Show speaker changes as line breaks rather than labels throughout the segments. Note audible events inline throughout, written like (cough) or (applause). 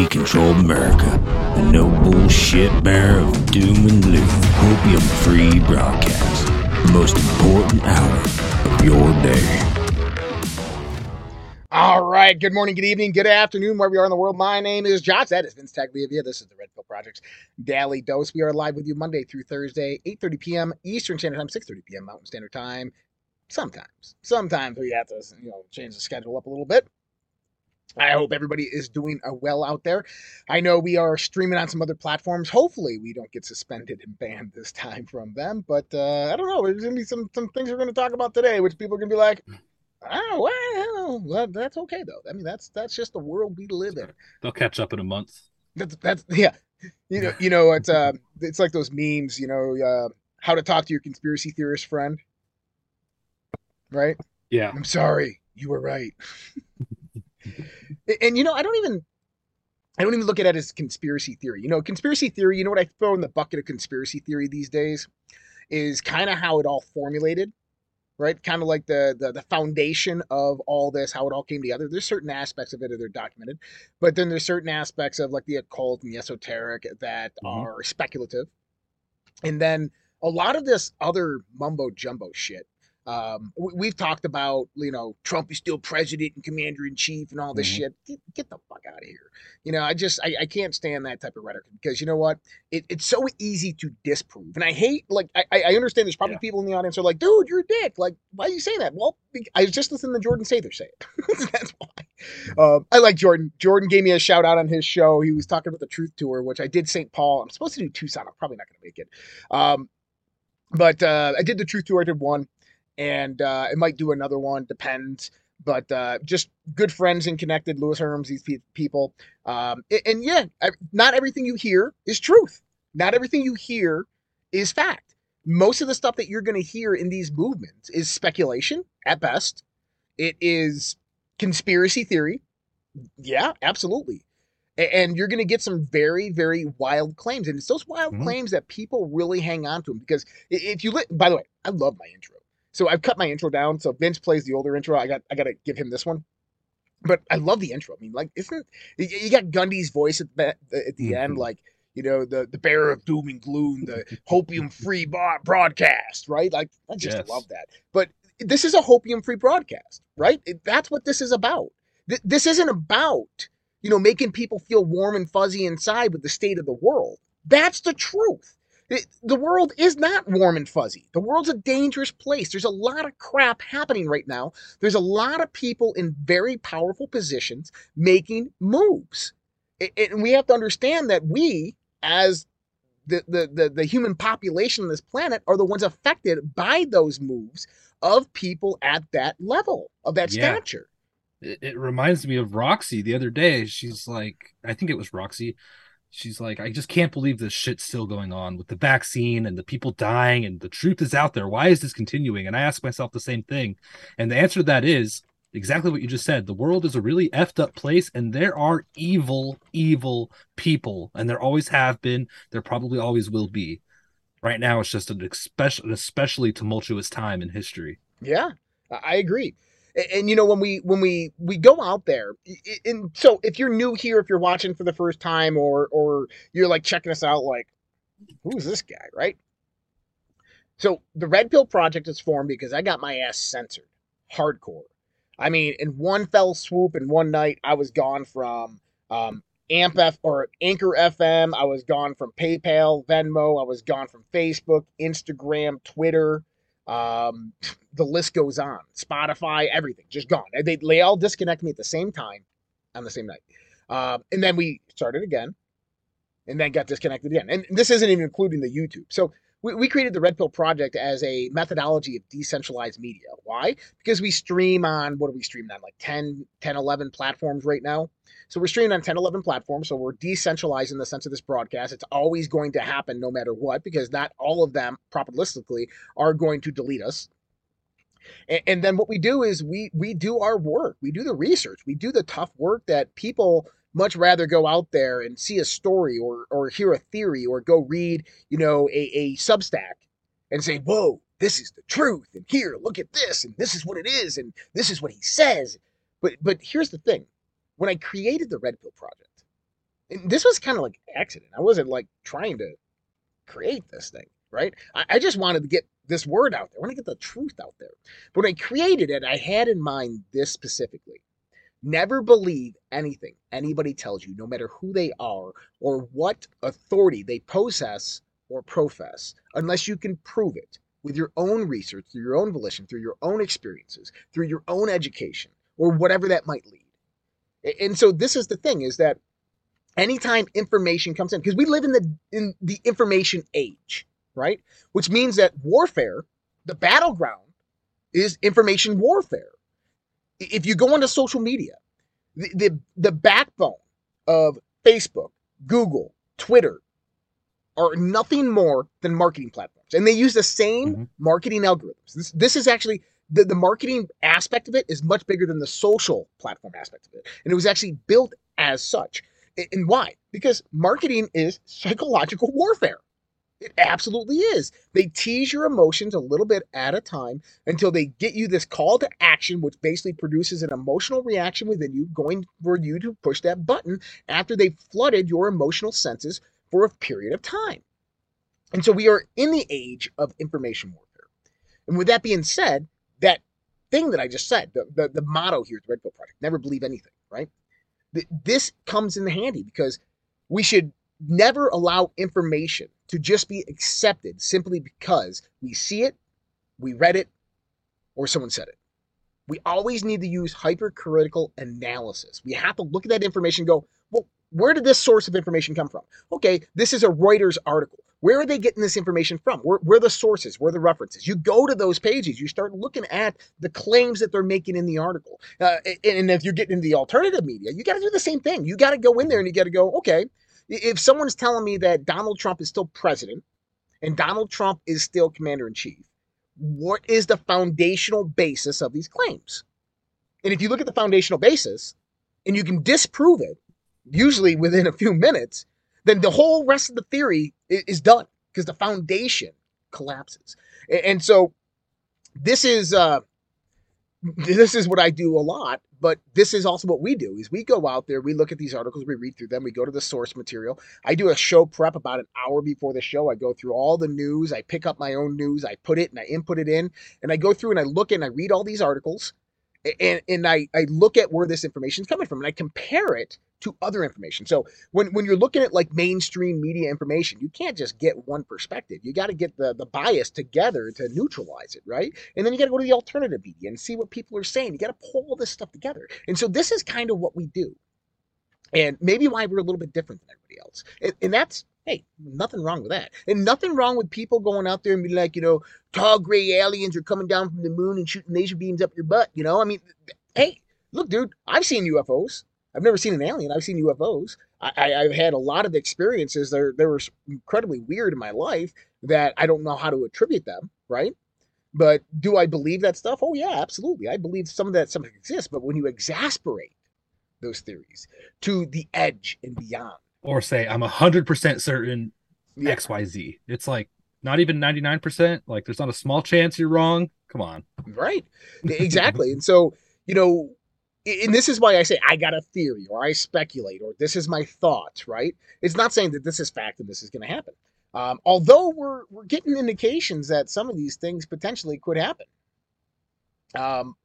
commie controlled America, the no bullshit bearer of doom and gloom, opium free broadcast. The most important hour of your day.
All right. Good morning, good evening, good afternoon, wherever you are in the world. My name is Josh. That is Vince Tagliavia. This is the Red Pill Project's Daily Dose. We are live with you Monday through Thursday, 8.30 p.m. Eastern Standard Time, 6.30 p.m. Mountain Standard Time. Sometimes. Sometimes we have to, you know, change the schedule up a little bit. I hope everybody is doing uh, well out there. I know we are streaming on some other platforms. Hopefully, we don't get suspended and banned this time from them. But uh, I don't know. There's gonna be some some things we're gonna talk about today, which people are gonna be like, "Oh, well, that's okay though." I mean, that's that's just the world we live in.
They'll catch up in a month.
That's that's yeah. You know, you know, it's uh, it's like those memes. You know, uh, how to talk to your conspiracy theorist friend, right?
Yeah.
I'm sorry, you were right. (laughs) and you know, I don't even I don't even look at it as conspiracy theory. You know, conspiracy theory, you know what I throw in the bucket of conspiracy theory these days is kind of how it all formulated, right? Kind of like the, the the foundation of all this, how it all came together. There's certain aspects of it that are documented, but then there's certain aspects of like the occult and the esoteric that mm-hmm. are speculative. And then a lot of this other mumbo jumbo shit um, we've talked about, you know, Trump is still president and commander in chief and all this mm-hmm. shit. Get, get, the fuck out of here. You know, I just, I, I, can't stand that type of rhetoric because you know what? It, it's so easy to disprove. And I hate, like, I, I understand there's probably yeah. people in the audience who are like, dude, you're a dick. Like, why are you saying that? Well, I was just listening to Jordan Sather say it. (laughs) That's why. Um, I like Jordan. Jordan gave me a shout out on his show. He was talking about the Truth Tour, which I did St. Paul. I'm supposed to do Tucson. I'm probably not going to make it. Um, but uh, I did the Truth Tour. I did one and uh, it might do another one, depends. But uh, just good friends and connected, Lewis Herms, these pe- people. Um, and, and yeah, not everything you hear is truth. Not everything you hear is fact. Most of the stuff that you're going to hear in these movements is speculation at best. It is conspiracy theory. Yeah, absolutely. And you're going to get some very, very wild claims. And it's those wild mm-hmm. claims that people really hang on to them. Because if you, li- by the way, I love my intro. So I've cut my intro down. So Vince plays the older intro. I got I got to give him this one. But I love the intro. I mean, like, isn't you got Gundy's voice at the, at the mm-hmm. end, like you know the the bearer of doom and gloom, the (laughs) hopium free broadcast, right? Like I just yes. love that. But this is a hopium free broadcast, right? That's what this is about. This isn't about you know making people feel warm and fuzzy inside with the state of the world. That's the truth the world is not warm and fuzzy. The world's a dangerous place. There's a lot of crap happening right now. There's a lot of people in very powerful positions making moves. And we have to understand that we, as the, the, the, the human population on this planet, are the ones affected by those moves of people at that level, of that yeah. stature.
It, it reminds me of Roxy the other day. She's like, I think it was Roxy she's like, I just can't believe this shit's still going on with the vaccine and the people dying and the truth is out there. Why is this continuing? And I ask myself the same thing. And the answer to that is exactly what you just said. The world is a really effed up place and there are evil, evil people. And there always have been. There probably always will be. Right now, it's just an especially, an especially tumultuous time in history.
Yeah, I agree and you know when we when we we go out there and so if you're new here if you're watching for the first time or or you're like checking us out like who's this guy right? So the red pill project is formed because i got my ass censored. Hardcore. I mean in one fell swoop in one night i was gone from um amp f or anchor fm i was gone from paypal venmo i was gone from facebook instagram twitter um, (sniffs) the list goes on. Spotify, everything, just gone. They, they all disconnect me at the same time on the same night. Um, and then we started again and then got disconnected again. And this isn't even including the YouTube. So we, we created the Red Pill Project as a methodology of decentralized media. Why? Because we stream on, what are we streaming on? Like 10, 10, 11 platforms right now. So we're streaming on 10, 11 platforms. So we're decentralized in the sense of this broadcast. It's always going to happen no matter what, because not all of them, probabilistically, are going to delete us. And, and then what we do is we we do our work. We do the research. We do the tough work that people much rather go out there and see a story or or hear a theory or go read, you know, a, a Substack and say, whoa, this is the truth. And here, look at this, and this is what it is, and this is what he says. But but here's the thing. when I created the Red Pill Project, and this was kind of like accident. I wasn't like trying to create this thing, right? I, I just wanted to get this word out there. I want to get the truth out there. But when I created it, I had in mind this specifically. Never believe anything anybody tells you, no matter who they are or what authority they possess or profess, unless you can prove it with your own research, through your own volition, through your own experiences, through your own education, or whatever that might lead. And so this is the thing is that anytime information comes in, because we live in the in the information age, right? Which means that warfare, the battleground, is information warfare. If you go into social media, the, the, the backbone of Facebook, Google, Twitter are nothing more than marketing platforms. And they use the same mm-hmm. marketing algorithms. This, this is actually the, the marketing aspect of it is much bigger than the social platform aspect of it. And it was actually built as such. And why? Because marketing is psychological warfare. It absolutely is. They tease your emotions a little bit at a time until they get you this call to action, which basically produces an emotional reaction within you, going for you to push that button after they've flooded your emotional senses for a period of time. And so we are in the age of information warfare. And with that being said, that thing that I just said, the, the, the motto here at the Red Pill Project, never believe anything, right? This comes in handy because we should never allow information to just be accepted simply because we see it, we read it, or someone said it. We always need to use hypercritical analysis. We have to look at that information go, well, where did this source of information come from? Okay, this is a Reuters article. Where are they getting this information from? Where, where are the sources? Where are the references? You go to those pages, you start looking at the claims that they're making in the article. Uh, and if you're getting into the alternative media, you got to do the same thing. You got to go in there and you got to go, okay, if someone's telling me that Donald Trump is still president and Donald Trump is still commander in chief, what is the foundational basis of these claims? And if you look at the foundational basis and you can disprove it, usually within a few minutes, then the whole rest of the theory is done because the foundation collapses. And so this is uh, this is what I do a lot, but this is also what we do is we go out there, we look at these articles, we read through them, we go to the source material. I do a show prep about an hour before the show. I go through all the news, I pick up my own news, I put it and I input it in, and I go through and I look and I read all these articles and, and I, I look at where this information is coming from and I compare it to other information. So when, when you're looking at like mainstream media information, you can't just get one perspective. You got to get the, the bias together to neutralize it, right? And then you got to go to the alternative media and see what people are saying. You got to pull all this stuff together. And so this is kind of what we do. And maybe why we're a little bit different than everybody else. And, and that's Hey, nothing wrong with that. And nothing wrong with people going out there and be like, you know, tall gray aliens are coming down from the moon and shooting laser beams up your butt. You know, I mean, hey, look, dude, I've seen UFOs. I've never seen an alien. I've seen UFOs. I, have had a lot of experiences that, that were incredibly weird in my life that I don't know how to attribute them, right? But do I believe that stuff? Oh, yeah, absolutely. I believe some of that stuff exists. But when you exasperate those theories to the edge and beyond,
or say I'm hundred percent certain yeah. X Y Z. It's like not even ninety nine percent. Like there's not a small chance you're wrong. Come on,
right? Exactly. and so you know, and this is why I say I got a theory, or I speculate, or this is my thought. Right? It's not saying that this is fact and this is going to happen. Um, although we're we're getting indications that some of these things potentially could happen. Um,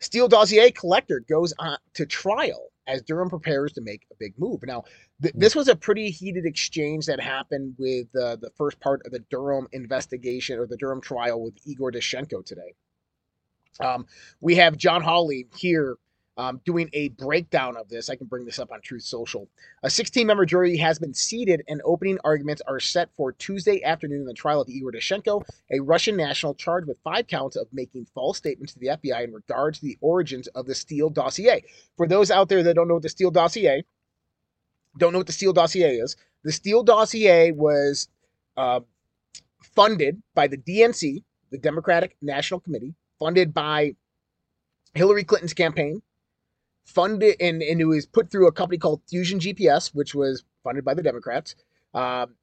Steele Dossier collector goes on to trial as Durham prepares to make a big move. Now, th- this was a pretty heated exchange that happened with uh, the first part of the Durham investigation or the Durham trial with Igor Danchenko today. Um, we have John Hawley here um, doing a breakdown of this. I can bring this up on Truth Social. A 16 member jury has been seated, and opening arguments are set for Tuesday afternoon in the trial of Igor Danchenko, a Russian national charged with five counts of making false statements to the FBI in regard to the origins of the Steele dossier. For those out there that don't know what the Steele dossier, don't know what the Steele dossier is, the Steele dossier was uh, funded by the DNC, the Democratic National Committee, funded by Hillary Clinton's campaign, funded and, and it was put through a company called Fusion GPS, which was funded by the Democrats. Um,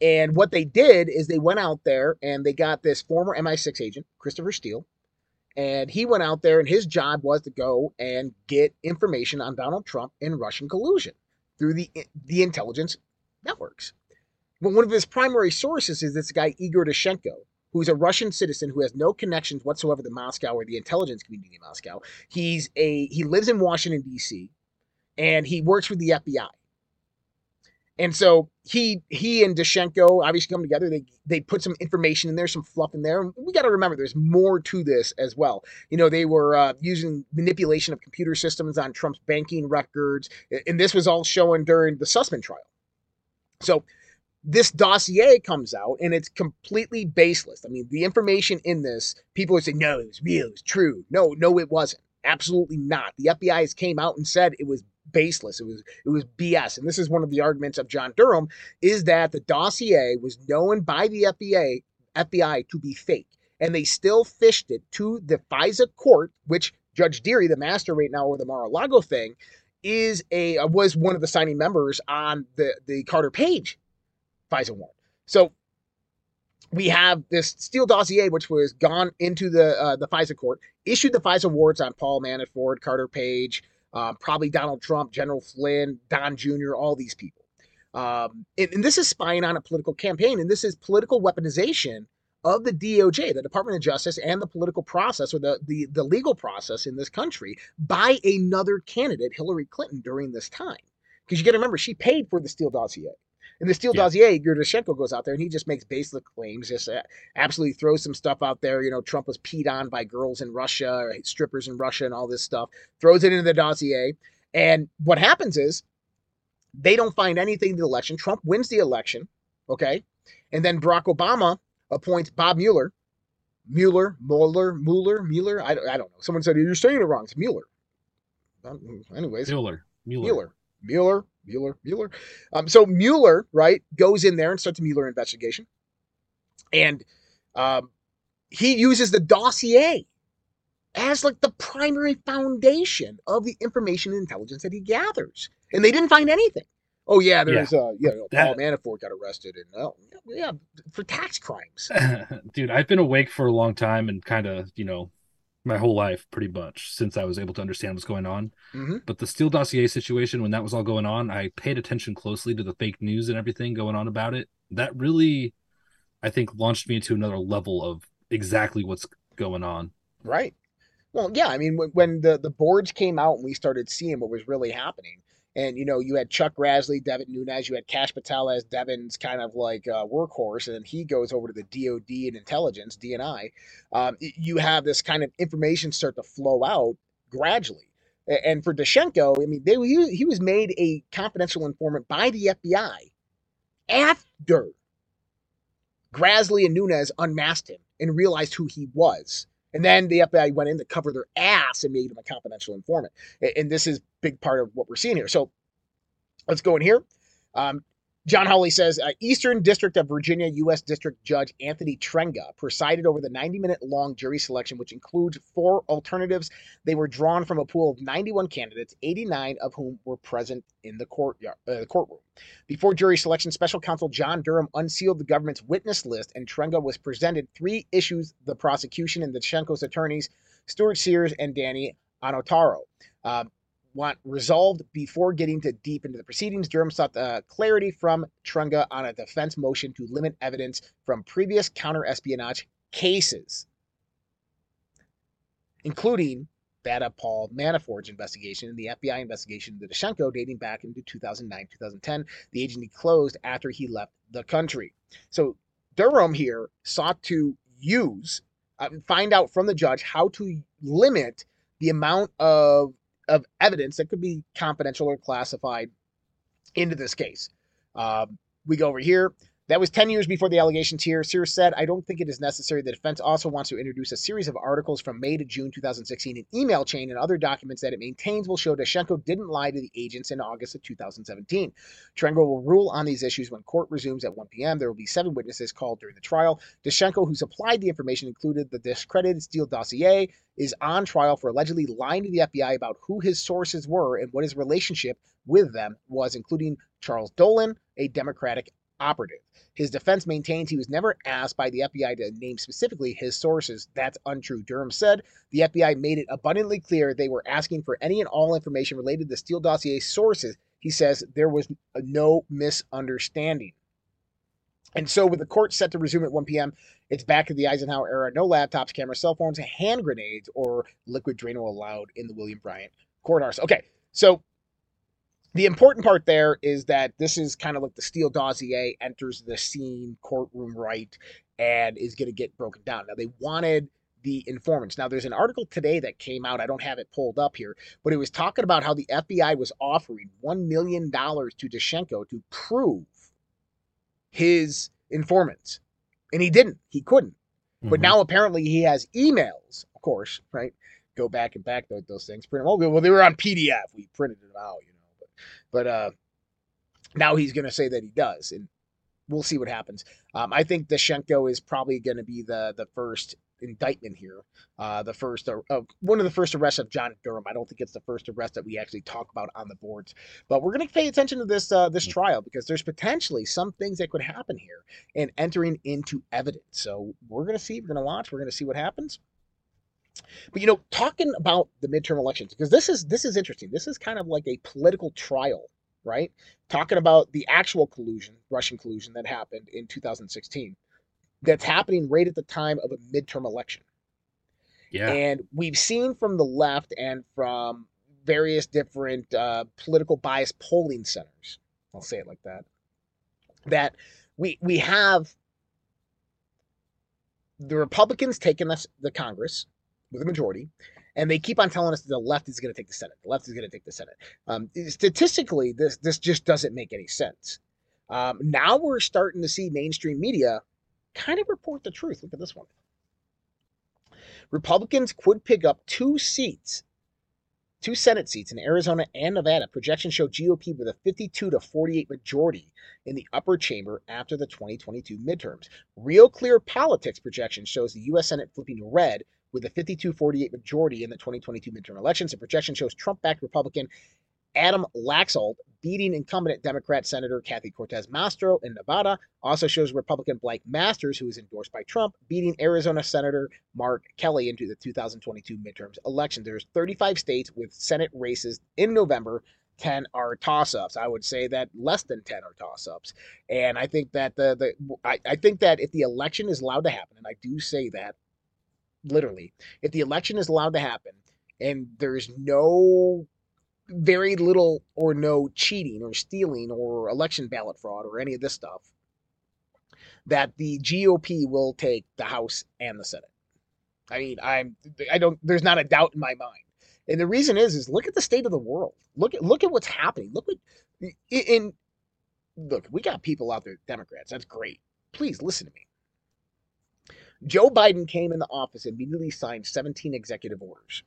and what they did is they went out there and they got this former MI6 agent, Christopher Steele, And he went out there, and his job was to go and get information on Donald Trump and Russian collusion through the the intelligence networks. But one of his primary sources is this guy Igor Danchenko, who's a Russian citizen who has no connections whatsoever to Moscow or the intelligence community in Moscow. He's a he lives in Washington D.C. and he works for the FBI. And so he he and Danchenko obviously come together. They they put some information in there, some fluff in there. We got to remember there's more to this as well. You know, they were uh, using manipulation of computer systems on Trump's banking records, and this was all shown during the Sussman trial. So this dossier comes out and it's completely baseless. I mean, the information in this, people are saying, no, it was real, it was true. No, no, it wasn't. Absolutely not. The FBI has came out and said it was baseless. It was it was BS. And this is one of the arguments of John Durham is that the dossier was known by the FBI FBI to be fake. And they still fished it to the FISA court, which Judge Dearie, the master right now over the Mar-a-Lago thing, is a was one of the signing members on the the Carter Page FISA warrant. So we have this Steele dossier, which was gone into the uh, the FISA court, issued the FISA warrants on Paul Manafort, Carter Page, um, probably Donald Trump, General Flynn, Don Jr., all these people. Um, and, and, this is spying on a political campaign, and this is political weaponization of the DOJ, the Department of Justice, and the political process or the, the, the legal process in this country by another candidate, Hillary Clinton, during this time. Because you got to remember, she paid for the Steele dossier. In the Steele yeah. dossier, Yurchenko goes out there and he just makes baseless claims, just uh, absolutely throws some stuff out there. You know, Trump was peed on by girls in Russia, strippers in Russia, and all this stuff. Throws it into the dossier. And what happens is they don't find anything in the election. Trump wins the election, okay? And then Barack Obama appoints Bob Mueller. Mueller, Mueller, Mueller, Mueller. I, I don't know. Someone said, You're saying it wrong. It's Mueller. Anyways,
Mueller.
Mueller. Mueller. Mueller. Mueller, Mueller. Um, so Mueller, right, goes in there and starts a Mueller investigation, and um, he uses the dossier as like the primary foundation of the information and intelligence that he gathers, and they didn't find anything. Oh yeah, there's yeah. uh, you know, Paul Manafort got arrested and oh yeah for tax crimes. (laughs)
Dude, I've been awake for a long time and kind of you know my whole life pretty much since I was able to understand what's going on. Mm-hmm. But the Steele dossier situation, when that was all going on, I paid attention closely to the fake news and everything going on about it. That really, I think, launched me into another level of exactly what's going on.
Right. Well, yeah. I mean, when the the boards came out and we started seeing what was really happening, and you know, you had Chuck Grassley, Devin Nunes, you had Kash Patel as Devin's kind of like uh, workhorse, and then he goes over to the DoD and intelligence, DNI. Um, you have this kind of information start to flow out gradually. And for Danchenko, I mean, they, he, he was made a confidential informant by the FBI after Grassley and Nunes unmasked him and realized who he was. And then the FBI went in to cover their ass and made him a confidential informant. And this is big part of what we're seeing here. So let's go in here. Um, John Hawley says uh, Eastern District of Virginia U.S. District Judge Anthony Trenga presided over the 90 minute long jury selection, which includes four alternatives. They were drawn from a pool of 91 candidates, 89 of whom were present in the courtyard, uh, courtroom. Before jury selection, special counsel John Durham unsealed the government's witness list, and Trenga was presented three issues the prosecution and the Danchenko's attorneys, Stuart Sears and Danny Onorato. Uh, want resolved before getting to deep into the proceedings. Durham sought uh, clarity from Trenga on a defense motion to limit evidence from previous counter espionage cases, including that of Paul Manafort's investigation and the FBI investigation into Danchenko dating back into 2009 2010. The agency closed after he left the country. So Durham here sought to use, uh, find out from the judge how to limit the amount of of evidence that could be confidential or classified into this case. Um, we go over here. That was 10 years before the allegations here. Sears said, I don't think it is necessary. The defense also wants to introduce a series of articles from May to June 2016, an email chain, and other documents that it maintains will show Danchenko didn't lie to the agents in August of 2017. Trenga will rule on these issues when court resumes at 1 p.m. There will be seven witnesses called during the trial. Danchenko, who supplied the information, included the discredited Steele dossier, is on trial for allegedly lying to the FBI about who his sources were and what his relationship with them was, including Charles Dolan, a Democratic operative. His defense maintains he was never asked by the FBI to name specifically his sources. That's untrue. Durham said the FBI made it abundantly clear they were asking for any and all information related to the Steele dossier sources. He says there was no misunderstanding. And so, with the court set to resume at 1 p.m., it's back to the Eisenhower era. No laptops, cameras, cell phones, hand grenades, or liquid Drano allowed in the William Bryant courthouse. Okay, so the important part there is that this is kind of like the Steele dossier enters the scene, courtroom right, and is going to get broken down. Now, they wanted the informants. Now, there's an article today that came out. I don't have it pulled up here, but it was talking about how the FBI was offering $1 million to Danchenko to prove his informants. And he didn't. He couldn't. But
Mhm.
now apparently he has emails, of course, right? Go back and back those, those things. Print them. Oh, well, they were on PDF. We printed them out, you know. But, uh, now he's going to say that he does, and we'll see what happens. Um, I think Danchenko is probably going to be the the first indictment here, uh, the first uh, uh, one of the first arrests of John Durham. I don't think it's the first arrest that we actually talk about on the boards, but we're going to pay attention to this uh, this trial because there's potentially some things that could happen here and entering into evidence. So we're going to see, we're going to watch, we're going to see what happens. But you know, talking about the midterm elections because this is this is interesting. This is kind of like a political trial, right? Talking about the actual collusion, Russian collusion that happened in 2016. That's happening right at the time of a midterm election.
Yeah.
And we've seen from the left and from various different uh, political bias polling centers, I'll say it like that, that we we have the Republicans taking us the Congress with a majority, and they keep on telling us that the left is going to take the Senate. The left is going to take the Senate. Um, statistically, this this just doesn't make any sense. Um, now we're starting to see mainstream media kind of report the truth. Look at this one. Republicans could pick up two seats, two Senate seats in Arizona and Nevada. Projections show GOP with a 52 to 48 majority in the upper chamber after the 2022 midterms. Real Clear Politics projection shows the U.S. Senate flipping red with a 52 48 majority in the 2022 midterm elections. The projection shows Trump backed Republican Adam Laxalt beating incumbent Democrat Senator Kathy Cortez Masto in Nevada. Also shows Republican Blake Masters, who is endorsed by Trump, beating Arizona Senator Mark Kelly into the 2022 midterms election. There's 35 states with Senate races in November. 10 are toss-ups. I would say that less than 10 are toss-ups. And I think that the the I, I think that if the election is allowed to happen, and I do say that literally, if the election is allowed to happen and there's no very little or no cheating or stealing or election ballot fraud or any of this stuff, that the GOP will take the House and the Senate. I mean, I'm I don't there's not a doubt in my mind. And the reason is is look at the state of the world. Look at look at what's happening. Look what in look, we got people out there, Democrats. That's great. Please listen to me. Joe Biden came in the office and immediately signed 17 executive orders.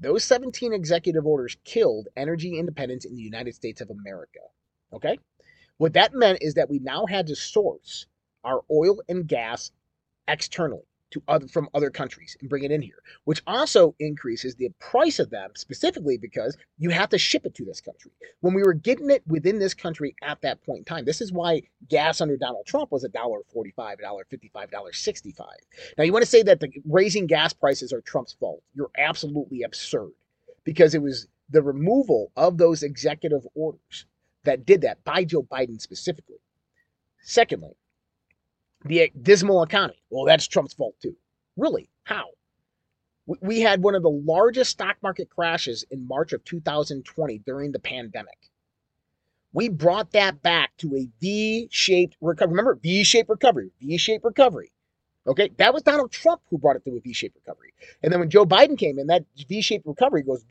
Those 17 executive orders killed energy independence in the United States of America. Okay? What that meant is that we now had to source our oil and gas externally to other from other countries and bring it in here, which also increases the price of them specifically because you have to ship it to this country. When we were getting it within this country at that point in time, this is why gas under Donald Trump was a dollar forty-five, dollar fifty-five, dollar sixty-five. Now you want to say that the raising gas prices are Trump's fault? You're absolutely absurd because it was the removal of those executive orders that did that by Joe Biden specifically. Secondly, the dismal economy. Well, that's Trump's fault too. Really? How? We had one of the largest stock market crashes in March of 2020 during the pandemic. We brought that back to a V-shaped recovery. Remember, V-shaped recovery, V-shaped recovery. Okay, that was Donald Trump who brought it to a V-shaped recovery. And then when Joe Biden came in, that V-shaped recovery goes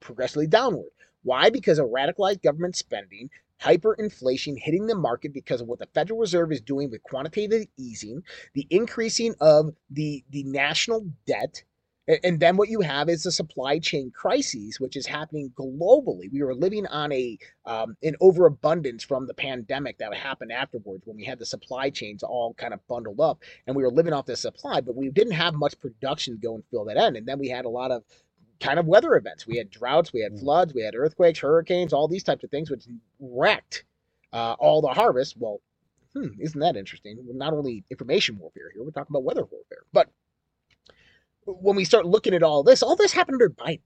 progressively downward. Why? Because of radicalized government spending, hyperinflation hitting the market because of what the Federal Reserve is doing with quantitative easing, the increasing of the, the national debt, and then what you have is a supply chain crisis, which is happening globally. We were living on a um, an overabundance from the pandemic that happened afterwards when we had the supply chains all kind of bundled up, and we were living off the supply, but we didn't have much production to go and fill that in. And then we had a lot of kind of weather events. We had droughts, we had floods, we had earthquakes, hurricanes, all these types of things, which wrecked uh, all the harvest. Well, hmm, isn't that interesting? Not only information warfare here, we're talking about weather warfare. But when we start looking at all this, all this happened under Biden.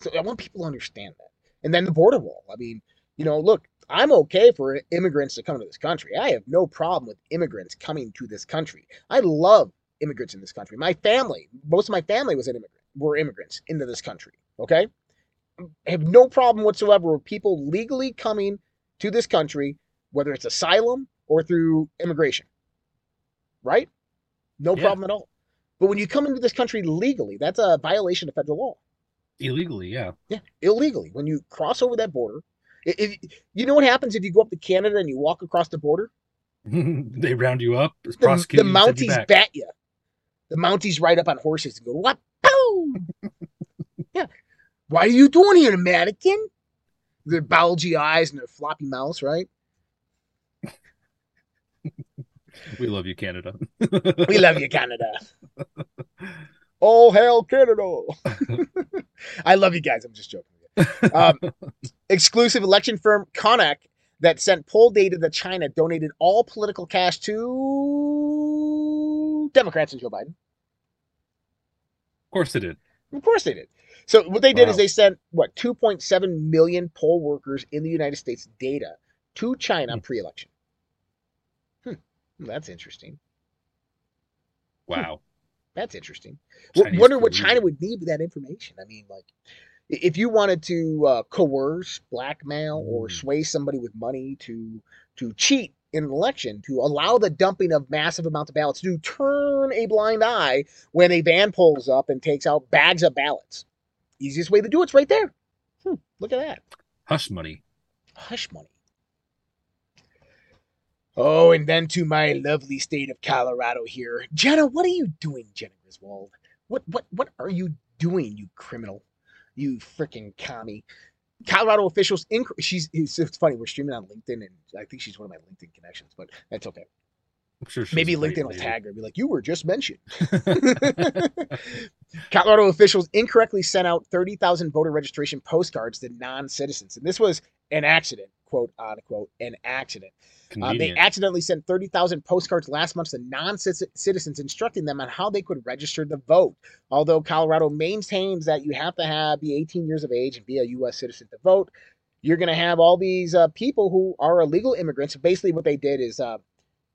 So I want people to understand that. And then the border wall. I mean, you know, look, I'm okay for immigrants to come to this country. I have no problem with immigrants coming to this country. I love immigrants in this country. My family, most of my family was an immigrant, were immigrants into this country. Okay? I have no problem whatsoever with people legally coming to this country, whether it's asylum or through immigration. Right? No
Yeah.
problem at all. But when you come into this country legally, that's a violation of federal law.
Illegally, yeah.
Yeah, illegally. When you cross over that border, if, you know what happens if you go up to Canada and you walk across the border? (laughs)
they round you up,
The,
prosecute
the
you, you
Mounties
back.
bat you. The Mounties ride up on horses and go, what? Boom! (laughs) yeah. What are you doing here, American? Their bulgy eyes and their floppy mouths, right?
We love you, Canada. (laughs)
We love you, Canada. Oh, hell, Canada. (laughs) I love you guys. I'm just joking. Um, exclusive election firm Konnech that sent poll data to China donated all political cash to Democrats and Joe Biden.
Of course, they did.
Of course they did. So what they did is they sent what 2.7 million poll workers in the United States data to China
Hmm.
pre-election. Hmm. That's interesting.
Wow.
That's interesting.
Chinese
wonder what. China would need with that information. I mean, like, if you wanted to uh, coerce, blackmail, or
Mm.
sway somebody with money to to cheat in an election, to allow the dumping of massive amounts of ballots, to turn a blind eye when a van pulls up and takes out bags of ballots. Easiest way to do it's right there. Hmm, look at that.
Hush money.
Hush money. Oh, and then to my lovely state of Colorado here. Jena, what are you doing, Jena Griswold? What what what are you doing, you criminal? You freaking commie. Colorado officials inc- she's it's, it's funny, we're streaming on LinkedIn and I think she's one of my LinkedIn connections, but that's okay.
I'm sure
Maybe LinkedIn will
lady.
tag her and be like, you were just mentioned. (laughs) (laughs) Colorado officials incorrectly sent out 30,000 voter registration postcards to non citizens. And this was an accident, quote unquote, an accident. Uh, they accidentally sent 30,000 postcards last month to non citizens instructing them on how they could register to vote. Although Colorado maintains that you have to have be 18 years of age and be a U.S. citizen to vote, you're going to have all these uh, people who are illegal immigrants. Basically, what they did is uh,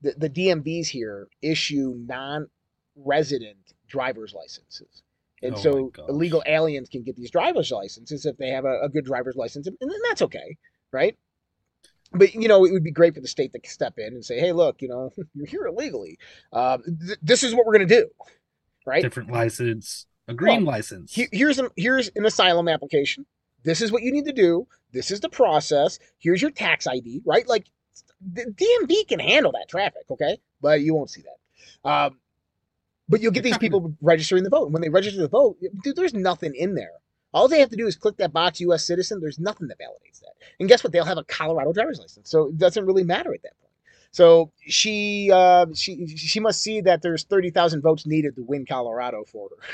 the, the DMVs here issue non resident driver's licenses. And
Oh
so illegal aliens can get these driver's licenses if they have a, a good driver's license, and, and that's okay, right? But you know, it would be great for the state to step in and say, "Hey, look, you know, (laughs) you're here illegally. Um, th- this is what we're going to do, right?
Different license. A green license.
He- here's an here's an asylum application. This is what you need to do. This is the process. Here's your tax ID, right? Like the DMV can handle that traffic, okay? But you won't see that. Um, but you'll get these (laughs) people registering the vote. And when they register the vote, dude, there's nothing in there. All they have to do is click that box U.S. citizen. There's nothing that validates that. And guess what? They'll have a Colorado driver's license, so it doesn't really matter at that point. So she uh, she she must see that there's thirty thousand votes needed to win Colorado for her.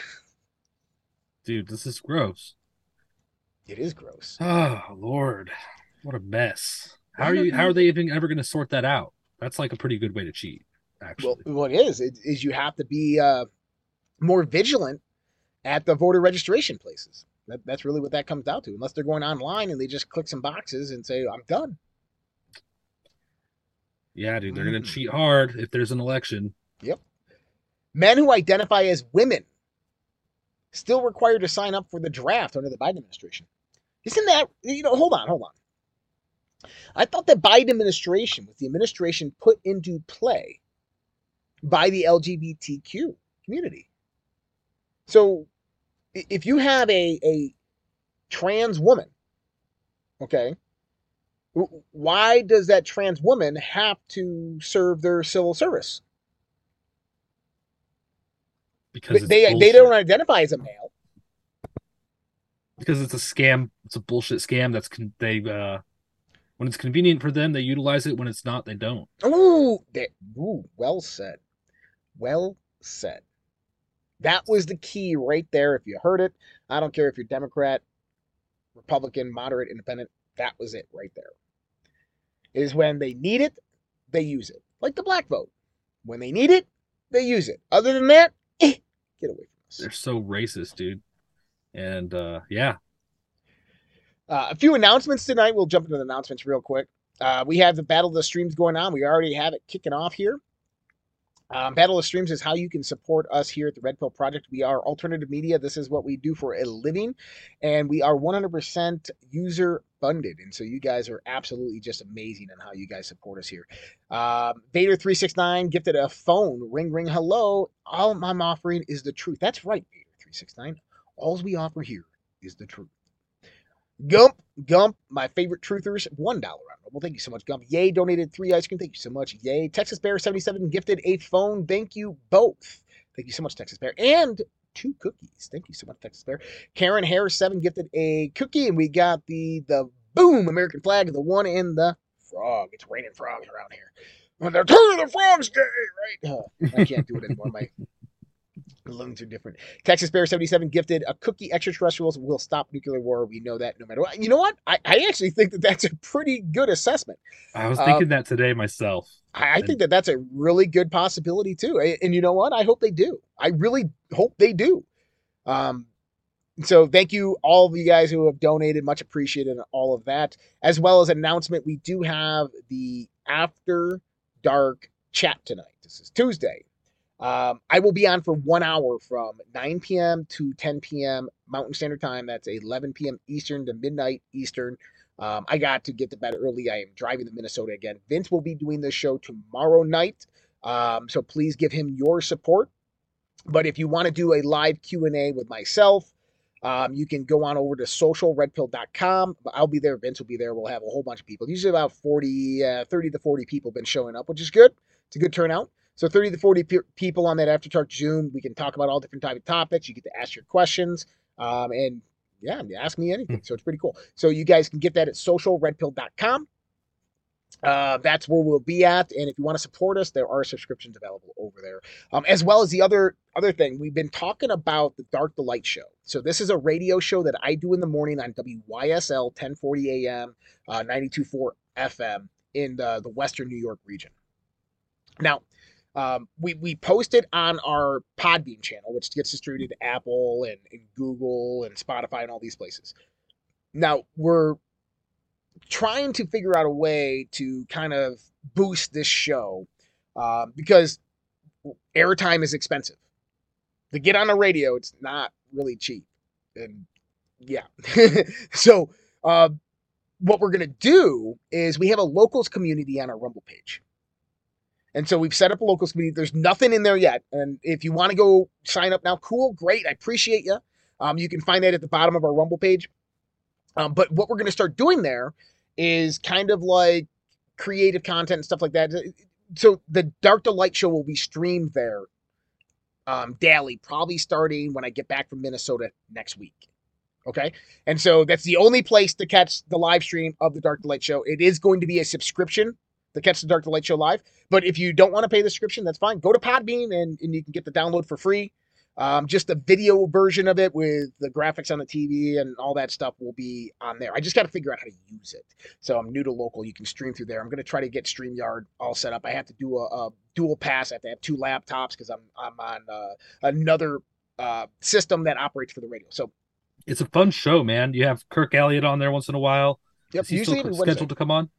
Dude, this is gross.
It is gross. (sighs)
Oh Lord. What a mess. How are you how are they even ever gonna sort that out? That's like a pretty good way to cheat,
Well,
actually.
what it is is, is you have to be uh, more vigilant at the voter registration places. That, that's really what that comes down to. Unless they're going online and they just click some boxes and say, "I'm done."
yeah, dude, they're gonna
Mm.
cheat hard if there's an election. Yep.
Men who identify as women still required to sign up for the draft under the Biden administration. Isn't that you know? Hold on, hold on. I thought the Biden administration was the administration put into play by the LGBTQ community. So, if you have a a trans woman, okay, why does that trans woman have to serve their civil service?
Because
They they don't identify as a male.
because it's a scam. It's a bullshit scam. That's con- they uh, when it's convenient for them, they utilize it. When it's not, they don't.
Ooh, that, ooh, well said. Well said. That was the key right there. If you heard it, I don't care if you're Democrat, Republican, moderate, independent. That was it right there. is when they need it, they use it. Like the black vote. When they need it, they use it. Other than that, eh, get away from us.
They're so racist, dude. And uh yeah,
Uh, a few announcements tonight. We'll jump into the announcements real quick. Uh, we have the Battle of the Streams going on. We already have it kicking off here. Um, Battle of Streams is how you can support us here at the Red Pill Project. We are alternative media. This is what we do for a living, and we are 100% user funded. And so you guys are absolutely just amazing on how you guys support us here. Um, Vader369 gifted a phone. Ring, ring, hello. All I'm offering is the truth. That's right, Vader369. All we offer here is the truth. Gump, Gump, my favorite truthers, one dollar on Well, thank you so much, Gump. Yay, donated three ice cream. Thank you so much. Yay. Texas Bear 77 gifted a phone. Thank you both. Thank you so much, Texas Bear. And two cookies. Thank you so much, Texas Bear. Karen Harris 7 gifted a cookie, and we got the the boom American flag, the one in the frog. It's raining frogs around here. When they're turning the frogs gay, right? Uh, I can't do it anymore. My (laughs) lungs are different. Texas Bear 77 gifted a cookie extraterrestrials will stop nuclear war. We know that no matter what. You know what? I, I actually think that that's a pretty good assessment.
I was thinking that today myself.
I, I think that that's a really good possibility too. A- And you know what? I hope they do. I really hope they do. Um, so thank you all of you guys who have donated. Much appreciated all of that. As well as announcement, we do have the after dark chat tonight. This is Tuesday. Um, I will be on for one hour from 9 p.m. to 10 p.m. Mountain Standard Time. That's 11 p.m. Eastern to midnight Eastern. Um, I got to get to bed early. I am driving to Minnesota again. Vince will be doing this show tomorrow night, um, so please give him your support. But if you want to do a live Q and A with myself, um, you can go on over to socialredpill.com. I'll be there. Vince will be there. We'll have a whole bunch of people. Usually about 40, uh, 30 to 40 people been showing up, which is good. It's a good turnout. So 30 to 40 pe- people on that After Dark Zoom. We can talk about all different type of topics. You get to ask your questions. Um, and yeah, ask me anything. So it's pretty cool. So you guys can get that at socialredpill.com. Uh, that's where we'll be at. And if you want to support us, there are subscriptions available over there. Um, as well as the other other thing, we've been talking about the Dark Delight Show. So this is a radio show that I do in the morning on WYSL 1040 AM, uh, 92.4 FM in the, the Western New York region. Now, um, we we post it on our Podbean channel, which gets distributed to Apple and, and Google and Spotify and all these places. Now we're trying to figure out a way to kind of boost this show uh, because airtime is expensive. To get on the radio, it's not really cheap, and yeah. (laughs) so uh, what we're gonna do is we have a locals community on our Rumble page. And so we've set up a locals community. There's nothing in there yet. And if you want to go sign up now, cool, great. I appreciate you. Um, you can find that at the bottom of our Rumble page. Um, but what we're going to start doing there is kind of like creative content and stuff like that. So the Dark Delight show will be streamed there um, daily, probably starting when I get back from Minnesota next week. Okay. And so that's the only place to catch the live stream of the Dark Delight show. It is going to be a subscription to catch the Dark the Light show live. But if you don't want to pay the subscription, that's fine. Go to Podbean and, and you can get the download for free. Um, just the video version of it with the graphics on the TV and all that stuff will be on there. I just got to figure out how to use it. So I'm new to local. You can stream through there. I'm going to try to get StreamYard all set up. I have to do a, a dual pass. I have to have two laptops because I'm I'm on uh, another uh, system that operates for the radio. So
It's a fun show, man. You have Kirk Elliott on there once in a while.
yep,
Is he
usually Wednesday.
scheduled to come on?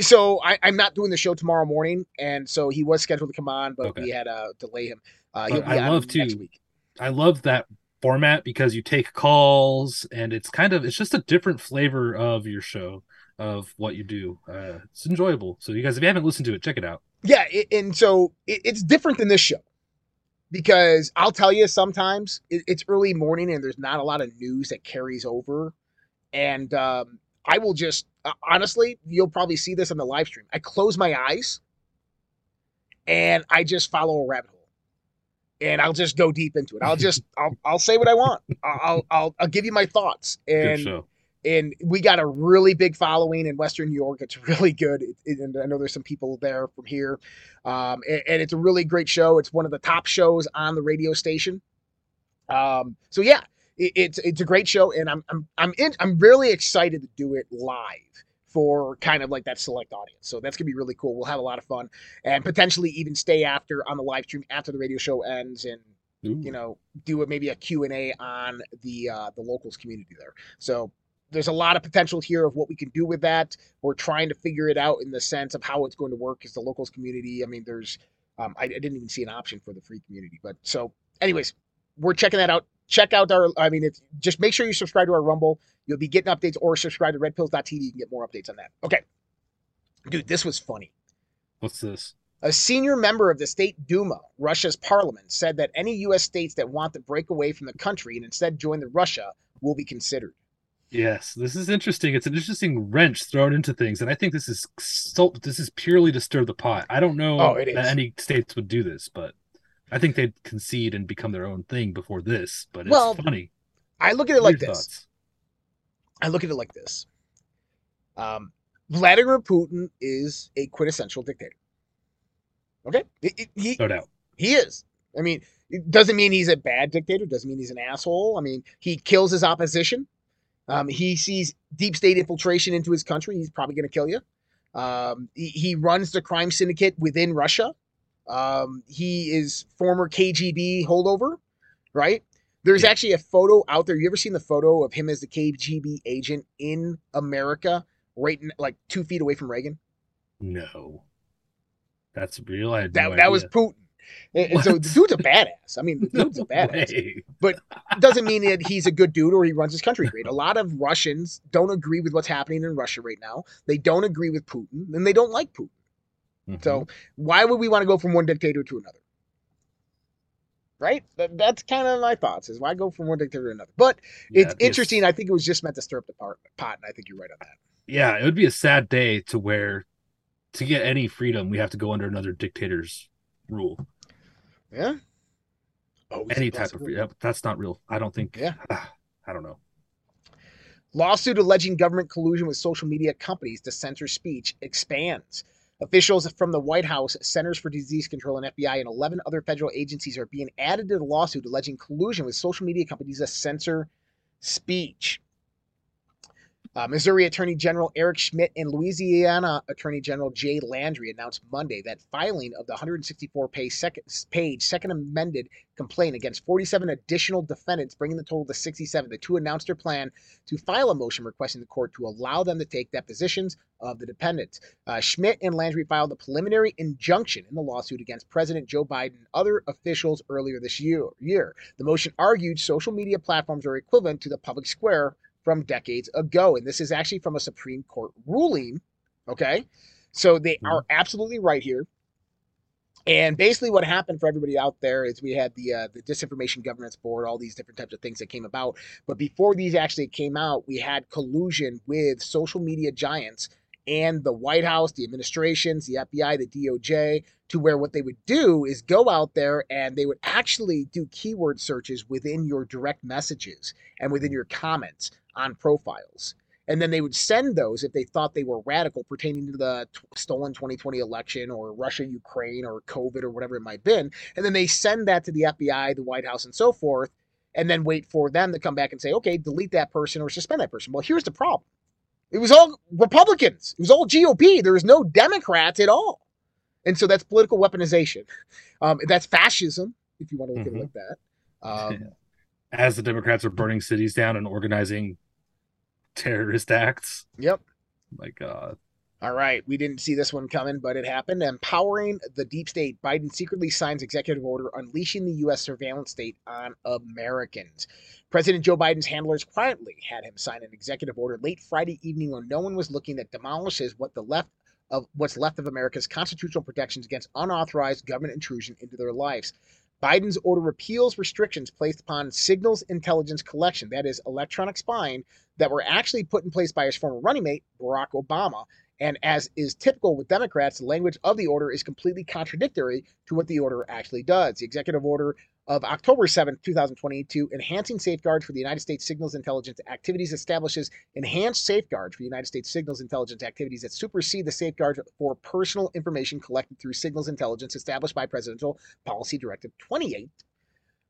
So I, I'm not doing the show tomorrow morning, and so he was scheduled to come on, but
Okay.
we had to delay him. Uh, he'll be
I
on
love to-
next week.
I love that format because you take calls and it's kind of it's just a different flavor of your show of what you do. Uh, it's enjoyable. So you guys, if you haven't listened to it, check it out.
Yeah, it, and so it, it's different than this show because I'll tell you sometimes it, it's early morning and there's not a lot of news that carries over, and um, I will just uh, honestly, you'll probably see this on the live stream. I close my eyes and I just follow a rabbit hole. And I'll just go deep into it. I'll just (laughs) I'll I'll say what I want. I'll I'll I'll give you my thoughts. And and we got a really big following in Western New York. It's really good, It- it- and I know there's some people there from here, um, and, and it's a really great show. It's one of the top shows on the radio station. Um, so yeah, it, it's it's a great show, and I'm I'm I'm in, I'm really excited to do it live for kind of like that select audience. So that's gonna be really cool. We'll have a lot of fun and potentially even stay after on the live stream after the radio show ends and
Ooh.
you know do a, maybe a q&a on the uh, the locals community there so there's a lot of potential here of what we can do with that we're trying to figure it out in the sense of how it's going to work as the locals community i mean there's um, I, I didn't even see an option for the free community but so anyways we're checking that out check out our i mean it's just make sure you subscribe to our rumble you'll be getting updates or subscribe to redpills.tv you can get more updates on that okay dude this was funny
What's this?
a senior member of the state Duma, Russia's parliament, said that any U.S. states that want to break away from the country and instead join the Russia will be considered.
Yes, this is interesting. It's an interesting wrench thrown into things, and I think this is so. This is purely to stir the pot. I don't know
Oh,
that any states would do this, but I think they'd concede and become their own thing before this. But it's
Well,
funny.
I look at it like
Your
this.
thoughts?
I look at it like this. Um, Vladimir Putin is a quintessential dictator. Okay, He- he- he,
No doubt.
he is. I mean, it doesn't mean he's a bad dictator. Doesn't mean he's an asshole. I mean, he kills his opposition. Um, he sees deep state infiltration into his country. He's probably going to kill you. Um, he, he runs the crime syndicate within Russia. Um, he is former KGB holdover, right? There's
Yeah.
actually a photo out there. You ever seen the photo of him as the KGB agent in America, right, in, like two feet away from Reagan?
No, that's real. I
That
no
that was. Putin. And, and so the dude's a badass. I mean, the (laughs) dude's a badass.
way.
doesn't mean that he's a good dude or he runs his country great. A lot of Russians don't agree with what's happening in Russia right now. They don't agree with Putin and they don't like Putin.
Mhm.
So why would we want to go from one dictator to another? Right? That, that's kind of my thoughts is why go from one dictator to another. But
Yeah,
it's
a
interesting.
s-
I think it was just meant to stir up the pot, pot, and I think you're right on that.
yeah, it would be a sad day to where to get any freedom we have to go under another dictator's rule.
Yeah. Oh,
Any type of freedom. That's not real. I don't think.
Yeah.
I don't know.
Lawsuit alleging government collusion with social media companies to censor speech expands. Officials from the White House, Centers for Disease Control, and FBI, and 11 other federal agencies are being added to the lawsuit alleging collusion with social media companies to censor speech. Uh, Missouri Attorney General Eric Schmitt and Louisiana Attorney General Jay Landry announced Monday that filing of the 164 page second, second amended complaint against 47 additional defendants, bringing the total to 67. The two announced their plan to file a motion requesting the court to allow them to take depositions of the defendants. Uh, Schmitt and Landry filed a preliminary injunction in the lawsuit against President Joe Biden and other officials earlier this year. year. The motion argued social media platforms are equivalent to the public square from decades ago. And this is actually from a Supreme Court ruling. Okay. So they
Mhm.
are absolutely right here. And basically, what happened for everybody out there is we had the uh, the disinformation governance board, all these different types of things that came about. But before these actually came out, we had collusion with social media giants and the White House, the administrations, the FBI, the DOJ, to where what they would do is go out there and they would actually do keyword searches within your direct messages and within your comments on profiles. And then they would send those if they thought they were radical pertaining to the t- stolen 2020 election or Russia, Ukraine, or COVID or whatever it might have been. And then they send that to the FBI, the White House, and so forth, and then wait for them to come back and say, okay, delete that person or suspend that person. Well, here's the problem it was all Republicans, it was all GOP. There was no Democrats at all. And so that's political weaponization. (laughs) Um, that's fascism, if you want to look at
Mhm.
it like that. Um, (laughs)
As the Democrats are burning cities down and organizing terrorist acts.
yep.
Oh my God.
All right, we didn't see this one coming, but it happened. Empowering the deep state, Biden secretly signs executive order unleashing the U.S. surveillance state on Americans. President Joe Biden's handlers quietly had him sign an executive order late Friday evening when no one was looking that demolishes what the left of what's left of America's constitutional protections against unauthorized government intrusion into their lives. Biden's order repeals restrictions placed upon signals intelligence collection, that is, electronic spying, that were actually put in place by his former running mate, Barack Obama. And as is typical with Democrats, the language of the order is completely contradictory to what the order actually does. The executive order of October 7, 2022, enhancing safeguards for the United States signals intelligence activities establishes enhanced safeguards for United States signals intelligence activities that supersede the safeguards for personal information collected through signals intelligence established by Presidential Policy Directive 28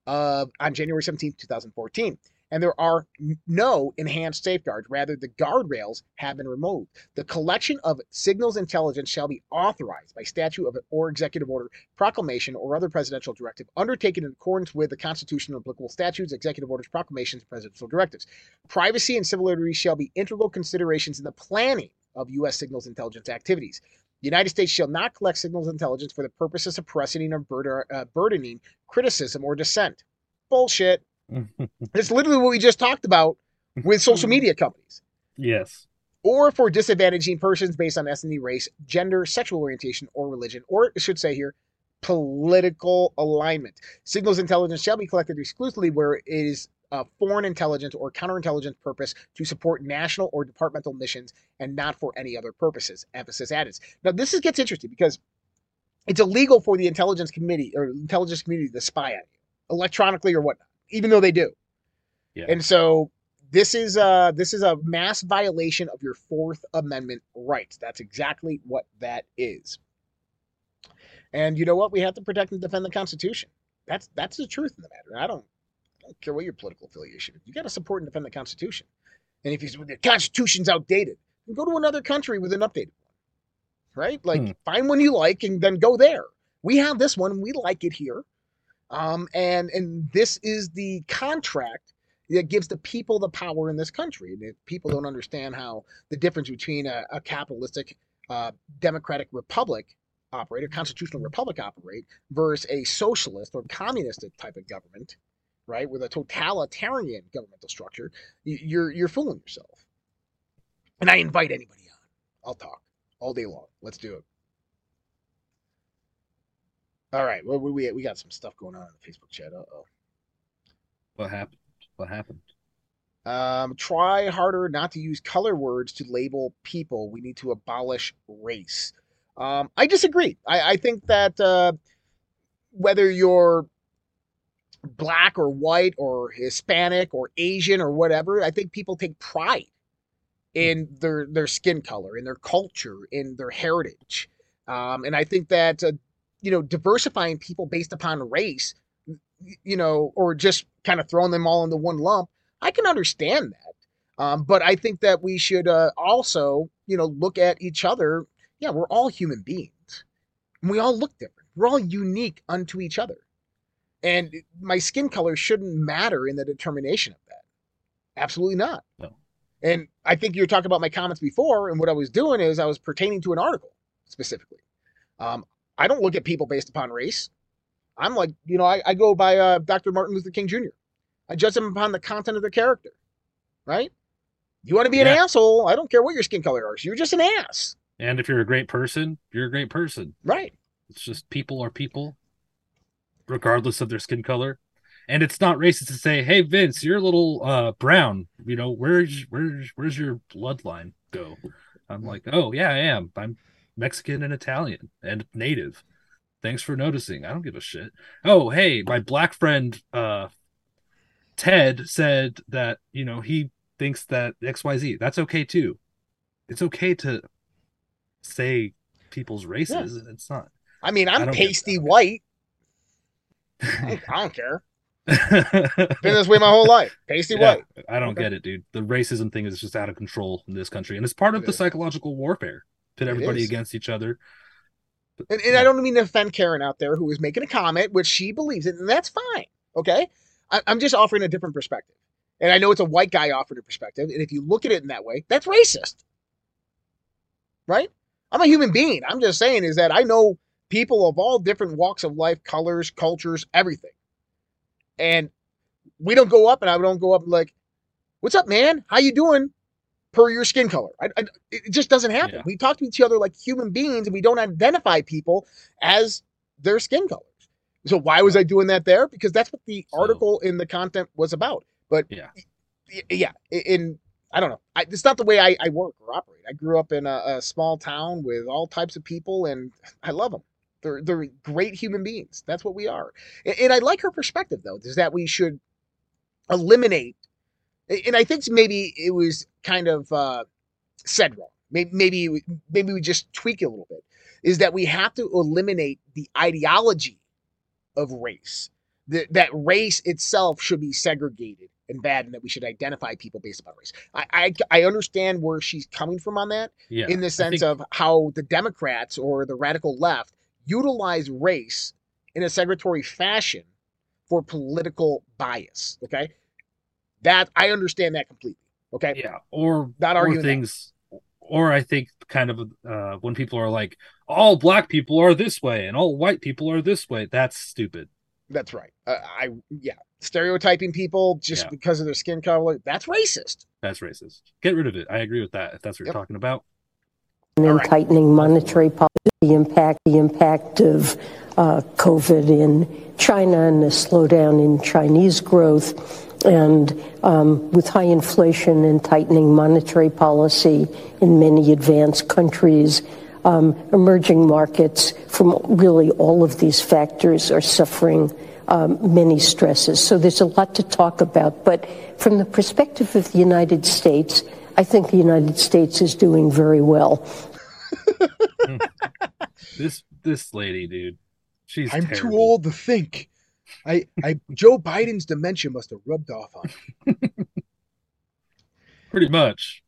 uh, on January 17, 2014. And there are no enhanced safeguards. Rather, the guardrails have been removed. The collection of signals intelligence shall be authorized by statute of, or executive order, proclamation, or other presidential directive undertaken in accordance with the Constitution and applicable statutes, executive orders, proclamations, presidential directives. Privacy and civil liberties shall be integral considerations in the planning of U.S. signals intelligence activities. The United States shall not collect signals intelligence for the purpose of suppressing or uh, burdening criticism or dissent. Bullshit. (laughs) it's literally what we just talked about with social mm-hmm. media companies.
Yes.
Or for disadvantaging persons based on ethnicity, race, gender, sexual orientation, or religion, or it should say here, political alignment. Signals intelligence shall be collected exclusively where it is a foreign intelligence or counterintelligence purpose to support national or departmental missions and not for any other purposes. Emphasis added. Now, this is, gets interesting because it's illegal for the intelligence committee or intelligence community to spy on you electronically or whatnot, even though they do. Yeah. And so this is a this is a mass violation of your Fourth Amendment rights. That's exactly what that is. And you know what? We have to protect and defend the Constitution. That's that's the truth in the matter. I don't I don't care what your political affiliation is. You got to support and defend the Constitution. And if you the Constitution's outdated, then go to another country with an updated one. Right? Like hmm. find one you like and then go there. We have this one. We like it here. Um, and and this is the contract that gives the people the power in this country. And if people don't understand how the difference between a, a capitalistic uh, democratic republic operate, a constitutional republic operate, versus a socialist or communist type of government, right, with a totalitarian governmental structure, you're you're fooling yourself. And I invite anybody on. I'll talk all day long. Let's do it. All right, well, we we got some stuff going on in the Facebook chat. Uh oh.
What happened? What happened?
Um, try harder not to use color words to label people. We need to abolish race. Um, I disagree. I, I think that uh, whether you're black or white or Hispanic or Asian or whatever, I think people take pride in their their skin color, in their culture, in their heritage. Um, and I think that uh, you know diversifying people based upon race, you know, or just kind of throwing them all into one lump, I can understand that. Um, but I think that we should uh, also, you know, look at each other. Yeah, we're all human beings. And we all look different. We're all unique unto each other. And my skin color shouldn't matter in the determination of that. Absolutely not. No. And I think you were talking about my comments before, and what I was doing is I was pertaining to an article specifically. Um, I don't look at people based upon race. I'm like, you know, I, I go by uh, Dr. Martin Luther King Jr. I judge them upon the content of their character, right? You want to be yeah. an asshole? I don't care what your skin color is. You're just an ass.
And if you're a great person, you're a great person.
Right.
It's just people are people regardless of their skin color. And it's not racist to say, "Hey Vince, you're a little uh, brown. You know, where's where's where's your bloodline go?" I'm like, "Oh yeah, I am. I'm Mexican and Italian and native. Thanks for noticing. I don't give a shit." Oh hey, my black friend uh, Ted said that you know he thinks that X Y Z. That's okay too. It's okay to say people's races. Yeah. It's not.
I mean, I'm pasty white. (laughs) I don't, care. (laughs) Been this way my whole life. Pasty yeah, white.
I don't okay. get it, dude. The racism thing is just out of control in this country, and it's part of it the is. psychological warfare. Pit everybody against each other.
And, and yeah. I don't mean to offend Karen out there who is making a comment, which she believes in, and that's fine. Okay, I, I'm just offering a different perspective, and I know it's a white guy offering a perspective, and if you look at it in that way, that's racist, right? I'm a human being. I'm just saying is that I know people of all different walks of life, colors, cultures, everything. And we don't go up and I don't go up like, what's up, man? How you doing? Per your skin color. I, I, it just doesn't happen. Yeah. We talk to each other like human beings and we don't identify people as their skin colors. So why was I doing that there? Because that's what the so, article in the content was about. But yeah, yeah, in I don't know. I, it's not the way I, I work or operate. I grew up in a, a, small town with all types of people, and I love them. They're they're great human beings. That's what we are. And, and I like her perspective though, is that we should eliminate. And I think maybe it was kind of uh, said wrong. Maybe maybe maybe we just tweak it a little bit. Is that we have to eliminate the ideology of race. That that race itself should be segregated and bad, and that we should identify people based upon race. I I, I understand where she's coming from on that,
Yeah.
in the sense
think-
of how the Democrats or the radical left utilize race in a segregatory fashion for political bias. Okay, that I understand that completely. Okay,
yeah, or
Not
or
arguing that.
things, or I think kind of uh, when people are like, all black people are this way and all white people are this way. That's stupid.
that's right. Uh, I yeah, stereotyping people just
Yeah.
because of their skin color that's racist.
That's racist. Get rid of it. I agree with that. If that's what
Yep.
you're talking about.
And
right.
tightening monetary policy, the impact, the impact of uh, COVID in China and the slowdown in Chinese growth, and um, with high inflation and tightening monetary policy in many advanced countries, um, emerging markets from really all of these factors are suffering um, many stresses. So there's a lot to talk about. But from the perspective of the United States, I think the United States is doing very well. (laughs)
This this lady, dude, she's.
I'm too old to think. I I Joe Biden's dementia must have rubbed off on me. (laughs)
Pretty much.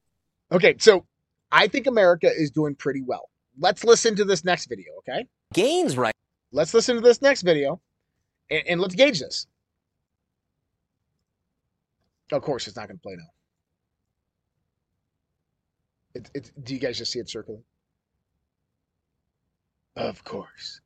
Okay, so I think America is doing pretty well. Let's listen to this next video, okay?
gains right
Let's listen to this next video and, and let's gauge this. Of course, it's not going to play now. It, it, do you guys just see it circling? Of course.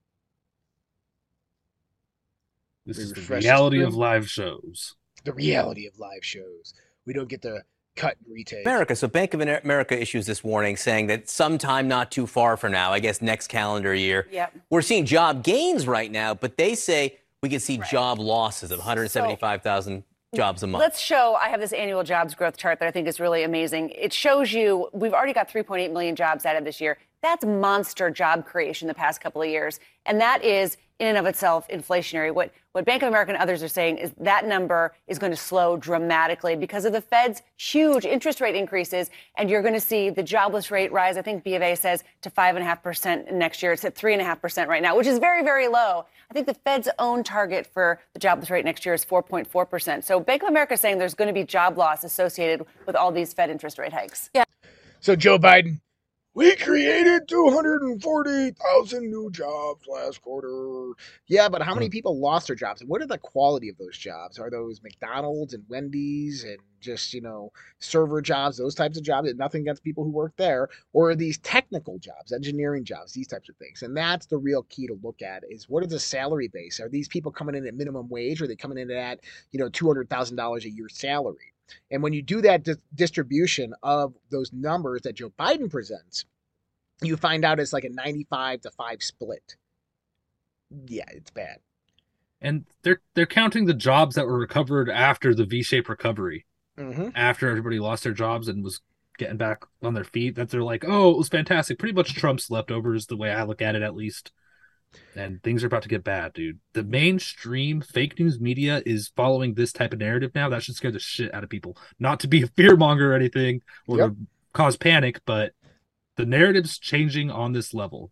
This
We
is the reality of live shows.
The reality of live shows. We don't get the cut and retake.
America. So Bank of America issues this warning saying that sometime not too far from now, I guess next calendar year,
Yep.
we're seeing job gains right now, but they say we could see job losses of 175,000 jobs a month.
Let's show. I have this annual jobs growth chart that I think is really amazing. It shows you we've already got 3.8 million jobs added this year. That's monster job creation the past couple of years, and that is in and of itself inflationary. What what Bank of America and others are saying is that number is going to slow dramatically because of the Fed's huge interest rate increases, and you're going to see the jobless rate rise. I think B of A says to five and a half percent next year. It's at three and a half percent right now, which is very very low. I think the Fed's own target for the jobless rate next year is 4.4 percent. So Bank of America is saying there's going to be job loss associated with all these Fed interest rate hikes. Yeah.
So Joe Biden, we created 240,000 new jobs last quarter. Yeah, but how many hmm. people lost their jobs? And what are the quality of those jobs? Are those McDonald's and Wendy's and just, you know, server jobs, those types of jobs? Nothing against people who work there. Or are these technical jobs, engineering jobs, these types of things? And that's the real key to look at is what is the salary base? Are these people coming in at minimum wage? Or are they coming in at, you know, $200,000 a year salary? And when you do that di- distribution of those numbers that Joe Biden presents, you find out it's like a 95 to 5 split. Yeah, it's bad.
And they're they're counting the jobs that were recovered after the V-shaped recovery,
Mm-hmm.
after everybody lost their jobs and was getting back on their feet. That they're like, oh, it was fantastic. Pretty much Trump's leftovers, the way I look at it, at least. And things are about to get bad, dude. The mainstream fake news media is following this type of narrative now. That should scare the shit out of people. Not to be a fear monger or anything or
Yep.
cause panic, but the narrative's changing on this level.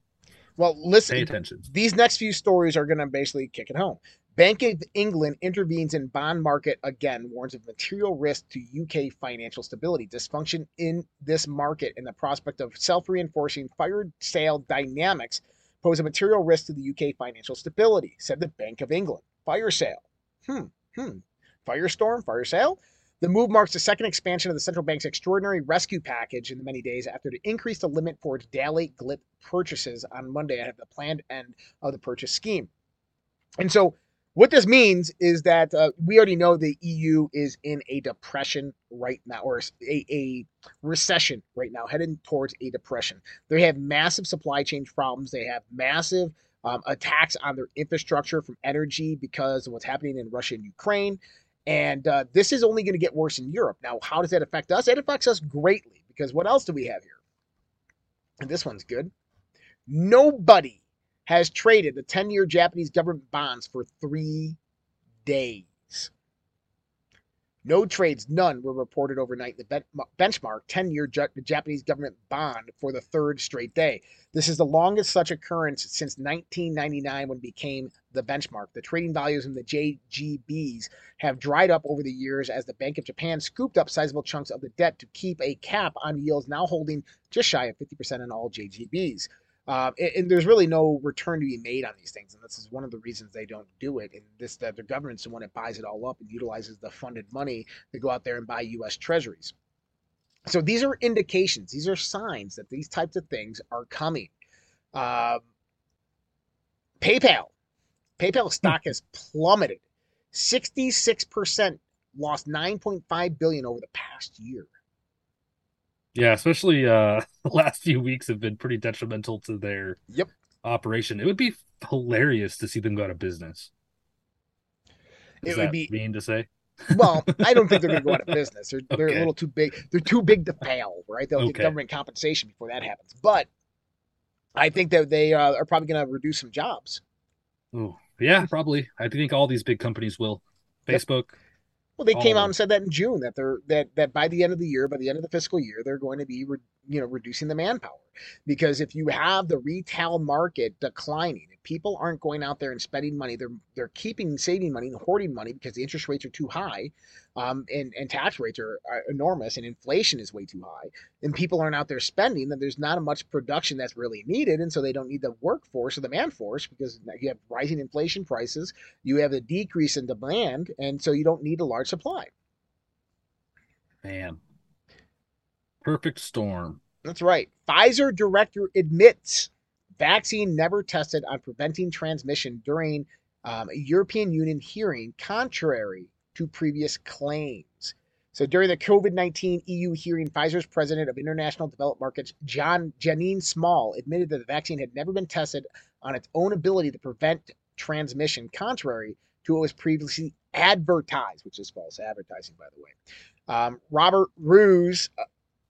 Well, listen.
Pay attention.
these next few stories are going to basically kick it home. Bank of England intervenes in bond market again, warns of material risk to UK financial stability. Dysfunction in this market and the prospect of self-reinforcing fire sale dynamics pose a material risk to the UK financial stability, said the Bank of England. Fire sale. Hmm. Hmm. Firestorm, fire sale. The move marks the second expansion of the central bank's extraordinary rescue package in the many days after it increased the limit for its daily gilt purchases on Monday ahead of the planned end of the purchase scheme. And so, what this means is that uh, we already know the EU is in a depression right now, or a, a recession right now, heading towards a depression. They have massive supply chain problems. They have massive um, attacks on their infrastructure from energy because of what's happening in Russia and Ukraine. And uh, this is only going to get worse in Europe. Now, how does that affect us? It affects us greatly because what else do we have here? And this one's good. Nobody has traded the 10 year Japanese government bonds for three days. No trades, none were reported overnight. The benchmark 10 year Japanese government bond for the third straight day. This is the longest such occurrence since 1999 when it became the benchmark. The trading values in the JGBs have dried up over the years as the Bank of Japan scooped up sizable chunks of the debt to keep a cap on yields, now holding just shy of 50% in all JGBs. Uh, and, and, there's really no return to be made on these things, and this is one of the reasons they don't do it. And this that the government's the one that buys it all up and utilizes the funded money to go out there and buy U.S. Treasuries. So these are indications, these are signs that these types of things are coming. Um, PayPal, PayPal stock has plummeted, 66%, lost 9.5 billion over the past year.
Yeah, especially uh (laughs) the last few weeks have been pretty detrimental to their
yep
operation. It would be hilarious to see them go out of business. Is it would be mean to say.
well, I don't think they're going to go out of (laughs) business. They're, okay. they're a little too big. They're too big to fail, right? They'll okay. get government compensation before that happens. But I think that they uh, are probably going to reduce some jobs.
Oh, yeah, probably. I think all these big companies will. Facebook, yep.
Well, they came out oh. and said that in June that they're that that by the end of the year, by the end of the fiscal year, they're going to be re, you know reducing the manpower because if you have the retail market declining, if people aren't going out there and spending money, they're they're keeping saving money and hoarding money because the interest rates are too high, um, and and tax rates are, are enormous, and inflation is way too high, and people aren't out there spending, then there's not much production that's really needed, and so they don't need the workforce or the man force because you have rising inflation prices, you have a decrease in demand, and so you don't need a large supply.
Man, perfect storm.
That's right. Pfizer director admits vaccine never tested on preventing transmission during um, a European Union hearing, contrary to previous claims. So during the COVID 19 EU hearing, Pfizer's president of international developed markets, John Janine Small, admitted that the vaccine had never been tested on its own ability to prevent transmission, contrary to what was previously advertised, which is false advertising, by the way. Um, Robert Roos,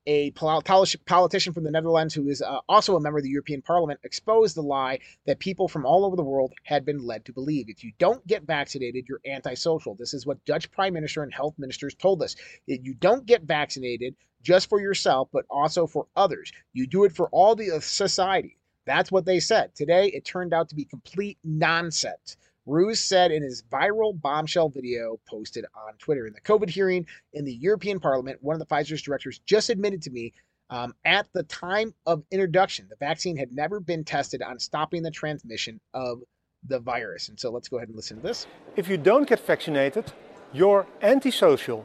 a politician from the Netherlands who is uh, also a member of the European Parliament, exposed the lie that people from all over the world had been led to believe. If you don't get vaccinated, you're antisocial. This is what Dutch Prime Minister and health ministers told us. If you don't get vaccinated just for yourself, but also for others, you do it for all the uh, society. That's what they said. Today, it turned out to be complete nonsense. Roos said in his viral bombshell video posted on Twitter in the COVID hearing in the European Parliament, one of the Pfizer's directors just admitted to me um, at the time of introduction, the vaccine had never been tested on stopping the transmission of the virus. And so let's go ahead and listen to this.
If you don't get vaccinated, you're antisocial.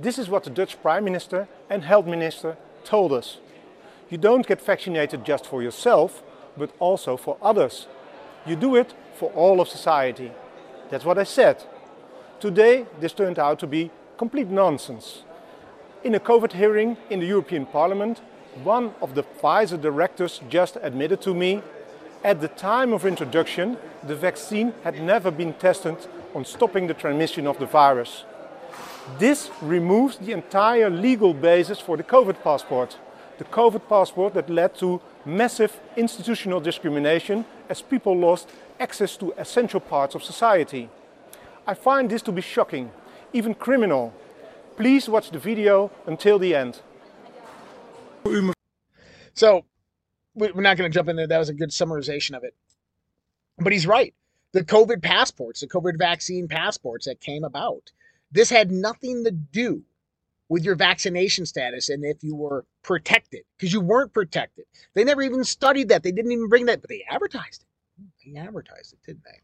This is what the Dutch Prime Minister and Health Minister told us. You don't get vaccinated just for yourself, but also for others. You do it for all of society. That's what I said. Today, this turned out to be complete nonsense. In a COVID hearing in the European Parliament, one of the Pfizer directors just admitted to me at the time of introduction, the vaccine had never been tested on stopping the transmission of the virus. This removes the entire legal basis for the COVID passport. The COVID passport that led to massive institutional discrimination as people lost access to essential parts of society. I find this to be shocking, even criminal. Please watch the video until the end.
So, we're not going to jump in there. That was a good summarization of it. But he's right. The COVID passports, the COVID vaccine passports that came about, this had nothing to do with your vaccination status and if you were protected, because you weren't protected. They never even studied that. They didn't even bring that, but they advertised it. They advertised it, didn't they?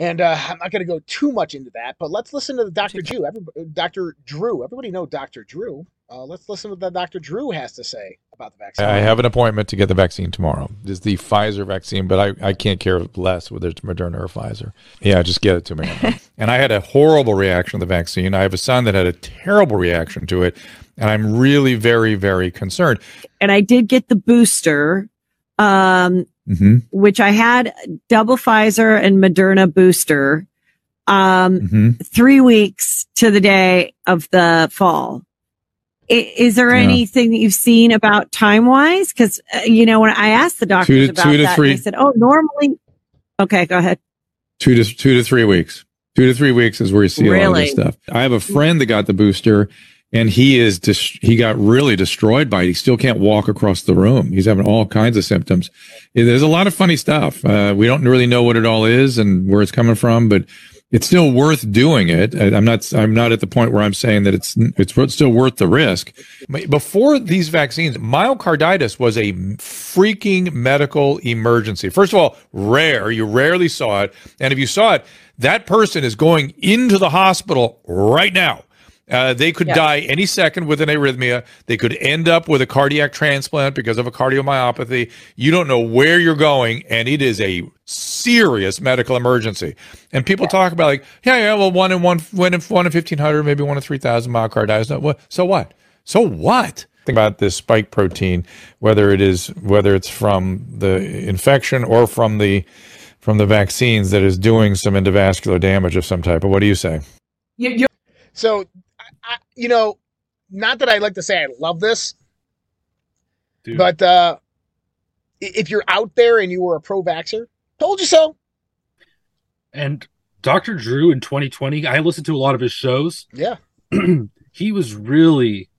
And uh, I'm not going to go too much into that, but let's listen to the Dr. Drew. Everybody, Dr. Drew. Everybody know Dr. Drew. Uh, let's listen to what Dr. Drew has to say about the vaccine.
I have an appointment to get the vaccine tomorrow. It's the Pfizer vaccine, but I, I can't care less whether it's Moderna or Pfizer. Yeah, just get it to me. (laughs) and I had a horrible reaction to the vaccine. I have a son that had a terrible reaction to it, and I'm really very, very concerned.
And I did get the booster. Um, mm-hmm. which I had double Pfizer and Moderna booster, um, mm-hmm. three weeks to the day of the fall. I, is there yeah. anything that you've seen about time wise? Cause, uh, you know, when I asked the doctors to, about that, they said, Oh, normally, okay, go ahead.
Two to, two to three weeks Two to three weeks is where you see really? a lot of this stuff. I have a friend that got the booster and he is dis- he got really destroyed by it. He still can't walk across the room. He's having all kinds of symptoms. There's a lot of funny stuff. Uh, we don't really know what it all is and where it's coming from, but it's still worth doing it. I'm not I'm not at the point where I'm saying that it's it's still worth the risk. Before these vaccines, myocarditis was a freaking medical emergency. First of all, rare. You rarely saw it, and if you saw it, that person is going into the hospital right now uh, they could die any second with an arrhythmia. They could end up with a cardiac transplant because of a cardiomyopathy. You don't know where you're going, and it is a serious medical emergency. And people yeah. talk about like, yeah, yeah, well, one in one, one in one in fifteen hundred, maybe one in three thousand myocarditis. No. So what? So what? Think about this spike protein, whether it is whether it's from the infection or from the from the vaccines that is doing some endovascular damage of some type. But what do you say?
You're- so I, you know, not that I like to say I love this, Dude. but uh, if you're out there and you were a pro vaxer, told you so.
And Dr. Drew in 2020, I listened to a lot of his shows. (clears throat)
Yeah.
he was really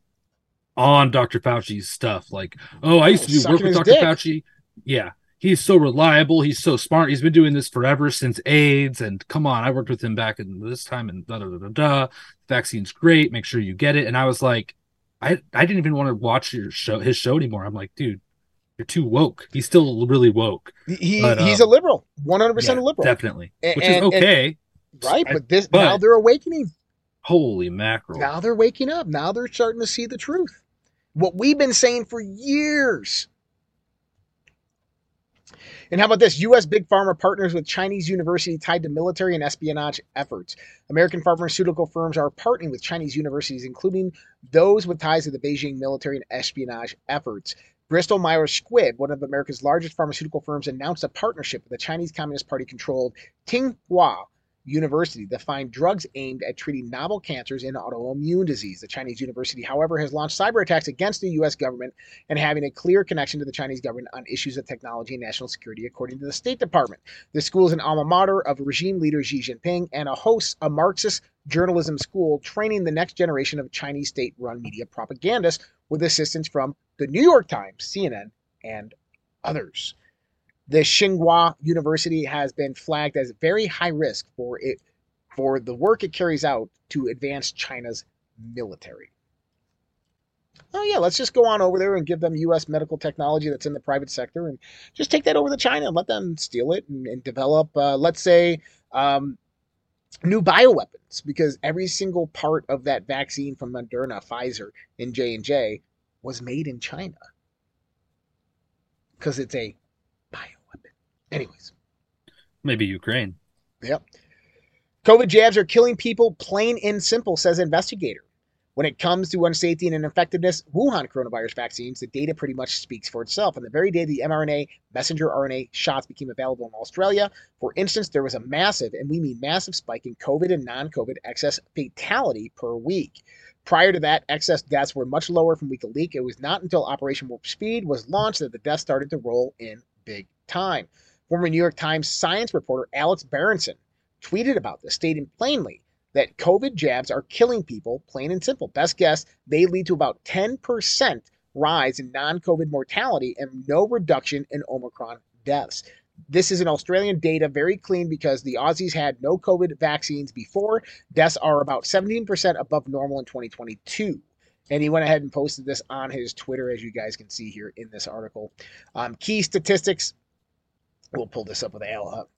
on Dr. Fauci's stuff. Like, oh, I used to do work with Dr. Dick. Fauci. Yeah he's so reliable. He's so smart. He's been doing this forever since AIDS. And come on, I worked with him back in this time and da da da da. da. Vaccine's great. Make sure you get it. And I was like, I I didn't even want to watch your show, his show anymore. I'm like, dude, you're too woke. He's still really woke.
He but, he's um, a liberal, 100 yeah, percent a liberal,
definitely, and, which is okay.
And, right, but this but, now they're awakening.
Holy mackerel!
Now they're waking up. Now they're starting to see the truth. What we've been saying for years and how about this? U.S. Big Pharma partners with Chinese university tied to military and espionage efforts. American pharmaceutical firms are partnering with Chinese universities, including those with ties to the Beijing military and espionage efforts. Bristol Myers Squibb, one of America's largest pharmaceutical firms, announced a partnership with the Chinese Communist Party controlled Tsinghua University that find drugs aimed at treating novel cancers and autoimmune disease. The Chinese university, however, has launched cyber attacks against the U.S. government and having a clear connection to the Chinese government on issues of technology and national security, according to the State Department. The school is an alma mater of regime leader Xi Jinping and a hosts a Marxist journalism school training the next generation of Chinese state run media propagandists with assistance from the New York Times, CNN, and others. The Tsinghua University has been flagged as very high risk for it for the work it carries out to advance China's military. Oh yeah, let's just go on over there and give them U.S. medical technology that's in the private sector, and just take that over to China and let them steal it and, and develop, uh, let's say, um, new bioweapons. Because every single part of that vaccine from Moderna, Pfizer, and J and J was made in China because it's a Anyways.
Maybe Ukraine.
Yep. COVID jabs are killing people plain and simple, says investigator. When it comes to unsafety and effectiveness, Wuhan coronavirus vaccines, the data pretty much speaks for itself. On the very day the mRNA messenger RNA shots became available in Australia, for instance, there was a massive, and we mean massive spike in COVID and non COVID excess fatality per week. Prior to that, excess deaths were much lower from week to week. It was not until Operation Warp Speed was launched that the deaths started to roll in big time. Former New York Times science reporter Alex Berenson tweeted about this, stating plainly that COVID jabs are killing people, plain and simple. Best guess, they lead to about 10% rise in non COVID mortality and no reduction in Omicron deaths. This is an Australian data, very clean because the Aussies had no COVID vaccines before. Deaths are about 17% above normal in 2022. And he went ahead and posted this on his Twitter, as you guys can see here in this article. Um, key statistics We'll pull this up with Al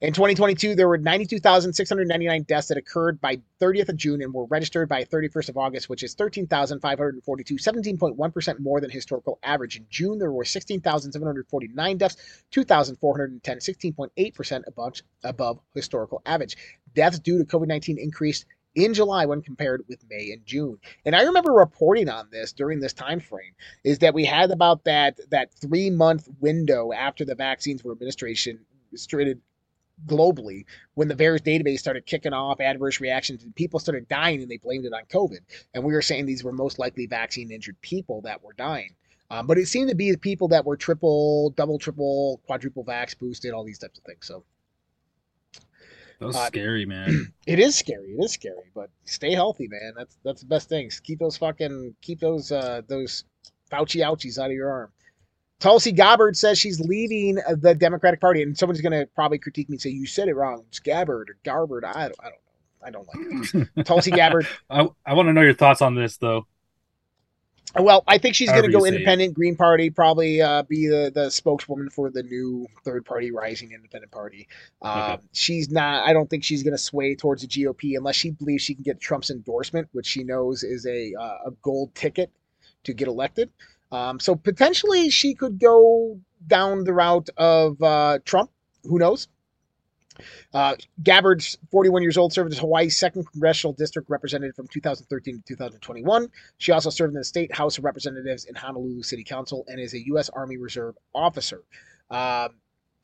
In 2022, there were 92,699 deaths that occurred by 30th of June and were registered by 31st of August, which is 13,542, 17.1% more than historical average. In June, there were 16,749 deaths, 2,410, 16.8% above, above historical average. Deaths due to COVID 19 increased in July when compared with May and June. And I remember reporting on this during this time frame is that we had about that that 3 month window after the vaccines were administration administered globally when the VAERS database started kicking off adverse reactions and people started dying and they blamed it on COVID. And we were saying these were most likely vaccine injured people that were dying. Um, but it seemed to be the people that were triple, double, triple, quadruple vax boosted, all these types of things. So
That was uh, scary, man. (clears throat)
It is scary. It is scary, but stay healthy, man. That's that's the best things. Keep those fucking keep those uh those Fauci ouchies out of your arm. Tulsi Gabbard says she's leaving the Democratic Party, and someone's going to probably critique me and say you said it wrong. It's Gabbard or Garbard. I don't, I don't know. I don't like it. (laughs) Tulsi Gabbard.
I, I want to know your thoughts on this, though.
Well, I think she's going to go independent. Green Party, probably uh, be the, the spokeswoman for the new third party, rising independent party. Um, okay. She's not, I don't think she's going to sway towards the GOP unless she believes she can get Trump's endorsement, which she knows is a, uh, a gold ticket to get elected. Um, so potentially she could go down the route of uh, Trump. Who knows? Uh, Gabbard's 41 years old, served as Hawaii's second congressional district representative from 2013 to 2021. She also served in the state House of Representatives in Honolulu City Council and is a U.S. Army Reserve officer. Um,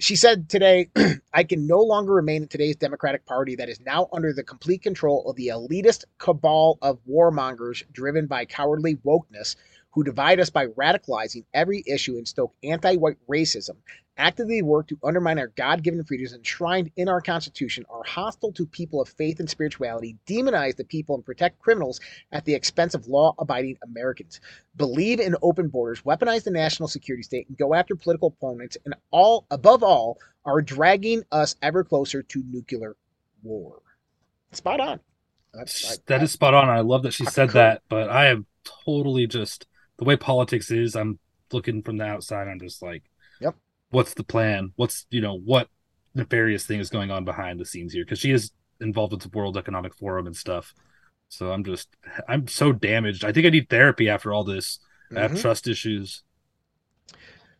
she said today, (clears throat) I can no longer remain in today's Democratic Party that is now under the complete control of the elitist cabal of warmongers driven by cowardly wokeness who divide us by radicalizing every issue and stoke anti white racism, actively work to undermine our God given freedoms enshrined in our Constitution, are hostile to people of faith and spirituality, demonize the people, and protect criminals at the expense of law abiding Americans, believe in open borders, weaponize the national security state, and go after political opponents, and all, above all, are dragging us ever closer to nuclear war. Spot on.
That's, I, that I, is spot on. I love that she said that, but I am totally just the way politics is, I'm looking from the outside. I'm just like,
yep.
What's the plan? What's you know what nefarious thing is going on behind the scenes here? Because she is involved with the World Economic Forum and stuff. So I'm just I'm so damaged. I think I need therapy after all this. Mm-hmm. I have mm-hmm. trust issues.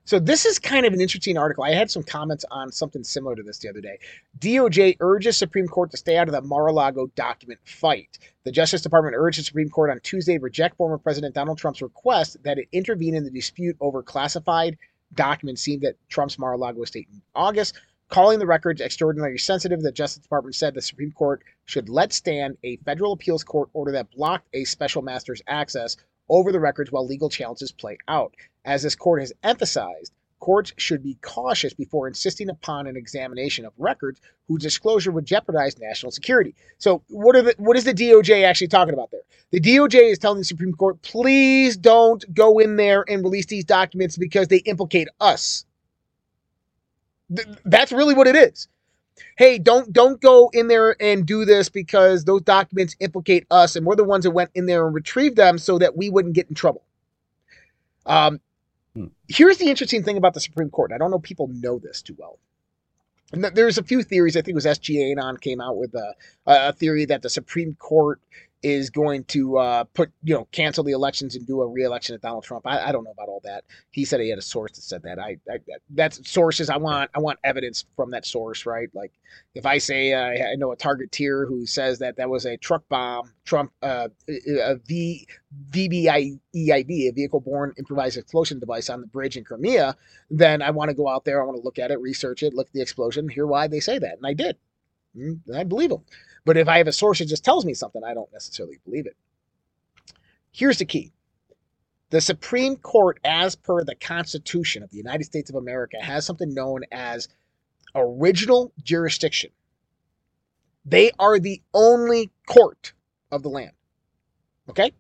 So this is kind of an interesting article. I had some comments on something similar to this the other day. DOJ urges Supreme Court to stay out of the Mar-a-Lago document fight. The Justice Department urged the Supreme Court on Tuesday to reject former President Donald Trump's request that it intervene in the dispute over classified documents seen at Trump's Mar-a-Lago estate in August. Calling the records extraordinarily sensitive, the Justice Department said the Supreme Court should let stand a federal appeals court order that blocked a special master's access over the records while legal challenges play out. As this court has emphasized, courts should be cautious before insisting upon an examination of records whose disclosure would jeopardize national security. So, what are the what is the DOJ actually talking about there? The DOJ is telling the Supreme Court, please don't go in there and release these documents because they implicate us. Th- that's really what it is hey, don't don't go in there and do this because those documents implicate us, and we're the ones that went in there and retrieved them so that we wouldn't get in trouble. Um, here's the interesting thing about the Supreme Court. I don't know people know this too well. And there's a few theories. I think it was SGAnon came out with a, a theory that the Supreme Court is going to uh, put you know cancel the elections and do a re-election of Donald Trump. I, I, don't know about all that. He said he had a source that said that. I, I that's sources. I want I want evidence from that source, right? Like if I say uh, I know a targeteer who says that that was a truck bomb, Trump uh, a V VBIEID, a vehicle-borne improvised explosion device on the bridge in Crimea, then I want to go out there. I want to look at it, research it, look at the explosion, hear why they say that, and I did. I believe them. But if I have a source that just tells me something, I don't necessarily believe it. Here's the key the Supreme Court, as per the Constitution of the United States of America, has something known as original jurisdiction. They are the only court of the land. Okay?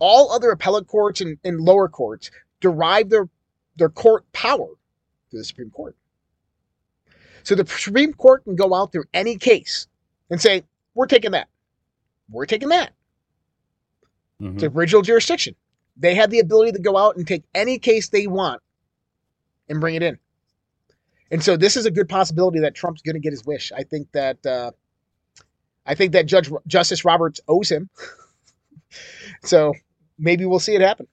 All other appellate courts and, and lower courts derive their, their court power through the Supreme Court. So the Supreme Court can go out through any case and say, we're taking that. We're taking that. Mm-hmm. It's original jurisdiction. They have the ability to go out and take any case they want and bring it in. And so this is a good possibility that Trump's going to get his wish. I think that uh, I think that Judge Justice Roberts owes him. (laughs) so maybe we'll see it happen.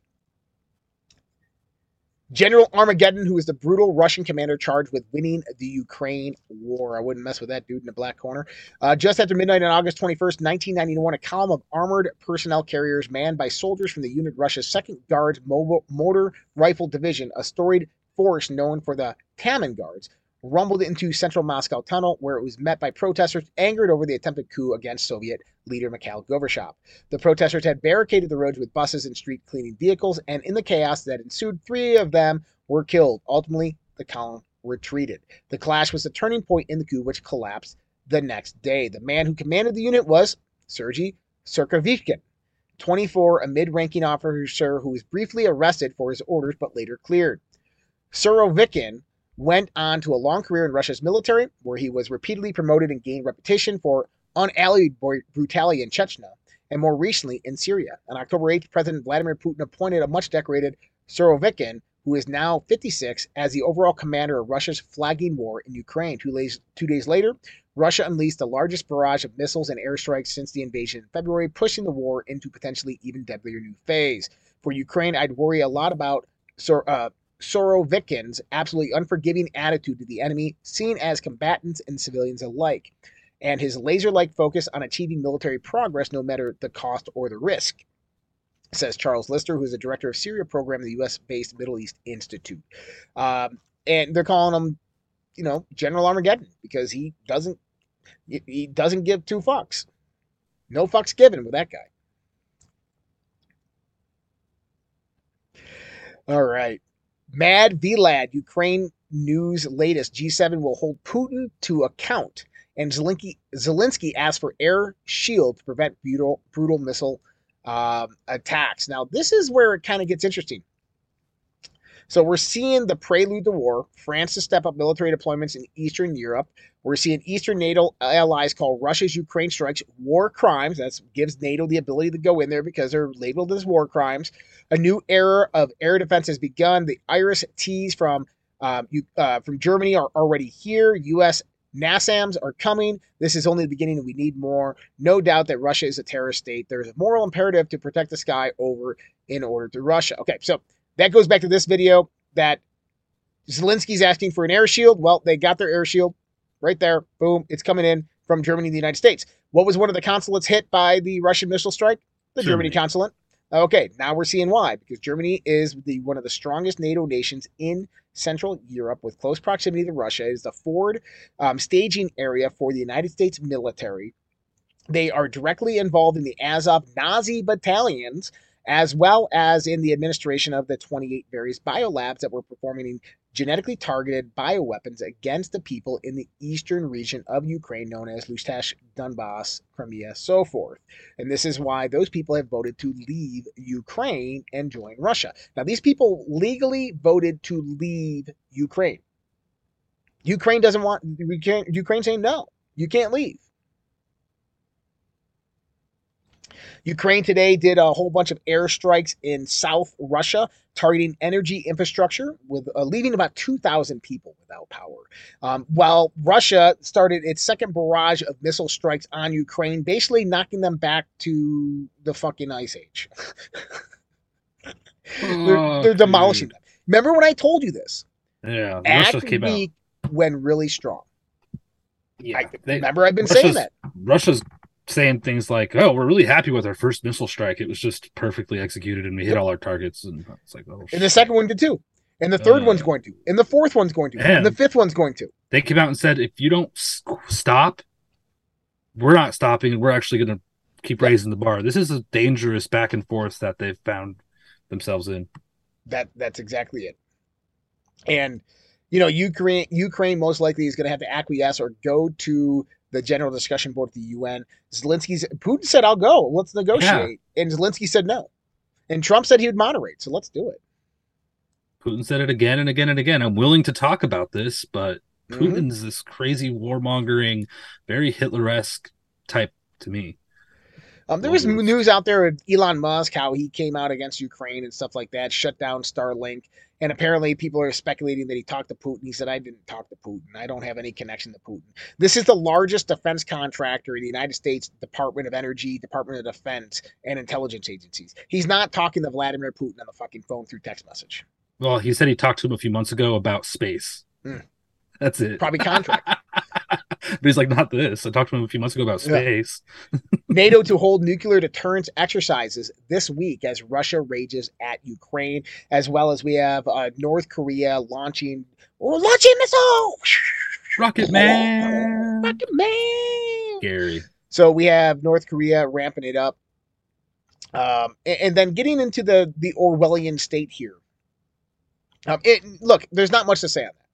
General Armageddon, who is the brutal Russian commander charged with winning the Ukraine war. I wouldn't mess with that dude in the black corner. Uh, just after midnight on August 21st, 1991, a column of armored personnel carriers manned by soldiers from the unit Russia's 2nd Guards Mobile Motor Rifle Division, a storied force known for the Taman Guards, rumbled into central Moscow tunnel, where it was met by protesters angered over the attempted coup against Soviet leader Mikhail Gorbachev. The protesters had barricaded the roads with buses and street cleaning vehicles, and in the chaos that ensued, three of them were killed. Ultimately, the column retreated. The clash was the turning point in the coup, which collapsed the next day. The man who commanded the unit was Sergei Surovikin, 24, a mid ranking officer who was briefly arrested for his orders but later cleared. Surovikin went on to a long career in Russia's military, where he was repeatedly promoted and gained reputation for unallied brutality in Chechnya, and more recently in Syria. On October 8th, President Vladimir Putin appointed a much decorated Surovikin, who is now 56, as the overall commander of Russia's flagging war in Ukraine. Two days, two days later, Russia unleashed the largest barrage of missiles and airstrikes since the invasion in February, pushing the war into potentially even deadlier new phase. For Ukraine, I'd worry a lot about Sor- uh, Surovikin's absolutely unforgiving attitude to the enemy, seen as combatants and civilians alike, and his laser like focus on achieving military progress no matter the cost or the risk, says Charles Lister, who is the director of Syria program at the U.S. based Middle East Institute. Um, and they're calling him, you know, General Armageddon because he doesn't he doesn't give two fucks. No fucks given with that guy. All right. Mad Vlad, Ukraine news latest. G7 will hold Putin to account. And Zelensky, Zelensky asked for air shield to prevent brutal, brutal missile uh, attacks. Now, this is where it kind of gets interesting. So we're seeing the prelude to war. France to step up military deployments in Eastern Europe. We're seeing Eastern NATO allies call Russia's Ukraine strikes war crimes. That gives NATO the ability to go in there because they're labeled as war crimes. A new era of air defense has begun. The Iris T's from um, you, uh, from Germany are already here. U.S. NASAMs are coming. This is only the beginning, we need more. No doubt that Russia is a terrorist state. There is a moral imperative to protect the sky over in order to Russia. Okay, so that goes back to this video that Zelensky's asking for an air shield. Well, they got their air shield right there. Boom. It's coming in from Germany and the United States. What was one of the consulates hit by the Russian missile strike? The Germany, Germany consulate. Okay, now we're seeing why. Because Germany is the one of the strongest NATO nations in Central Europe with close proximity to Russia. It is the forward um, staging area for the United States military. They are directly involved in the Azov Nazi battalions as well as in the administration of the 28 various biolabs that were performing genetically targeted bioweapons against the people in the eastern region of Ukraine, known as Luhansk, Donbass, Crimea, so forth. And this is why those people have voted to leave Ukraine and join Russia. Now, these people legally voted to leave Ukraine. Ukraine doesn't want Ukraine, Ukraine saying no, you can't leave. Ukraine today did a whole bunch of airstrikes in South Russia, targeting energy infrastructure, with uh, leaving about 2,000 people without power. Um, while Russia started its second barrage of missile strikes on Ukraine, basically knocking them back to the fucking ice age. (laughs) they're, they're, demolishing them. Remember when I told you this?
Yeah,
Act week went really strong. Yeah, I, they, remember I've been Russia's, saying that.
Russia's saying things like, "Oh, we're really happy with our first missile strike. It was just perfectly executed, and we hit all our targets." And it's like, "Oh."
And the second one did too, and the third uh, one's going to, and the fourth one's going to, and, and the fifth one's going to.
They came out and said, "If you don't stop, we're not stopping. We're actually going to keep raising the bar." This is a dangerous back and forth that they've found themselves in.
That that's exactly it, and you know, Ukraine Ukraine most likely is going to have to acquiesce or go to the general discussion board at the UN. Zelensky's Putin said, "I'll go. Let's negotiate," yeah. and Zelensky said no, and Trump said he would moderate. So let's do it.
Putin said it again and again and again. I'm willing to talk about this, but mm-hmm. Putin's mm-hmm. this crazy warmongering, very Hitler-esque type to me.
Um, there was news out there of Elon Musk, how he came out against Ukraine and stuff like that, shut down Starlink. And apparently, people are speculating that he talked to Putin. He said, I didn't talk to Putin. I don't have any connection to Putin. This is the largest defense contractor in the United States Department of Energy, Department of Defense, and intelligence agencies. He's not talking to Vladimir Putin on the fucking phone through text message.
Well, he said he talked to him a few months ago about space. Mm. That's it.
Probably contract. (laughs) (laughs)
but he's like, not this. I talked to him a few months ago about space.
Yeah. (laughs) NATO to hold nuclear deterrence exercises this week as Russia rages at Ukraine, as well as we have uh, North Korea launching oh, launching missile.
Rocket Man.
Rocket Man.
Gary.
So we have North Korea ramping it up. Um, and, and, then getting into the the Orwellian state here. Um, it, look, there's not much to say on that.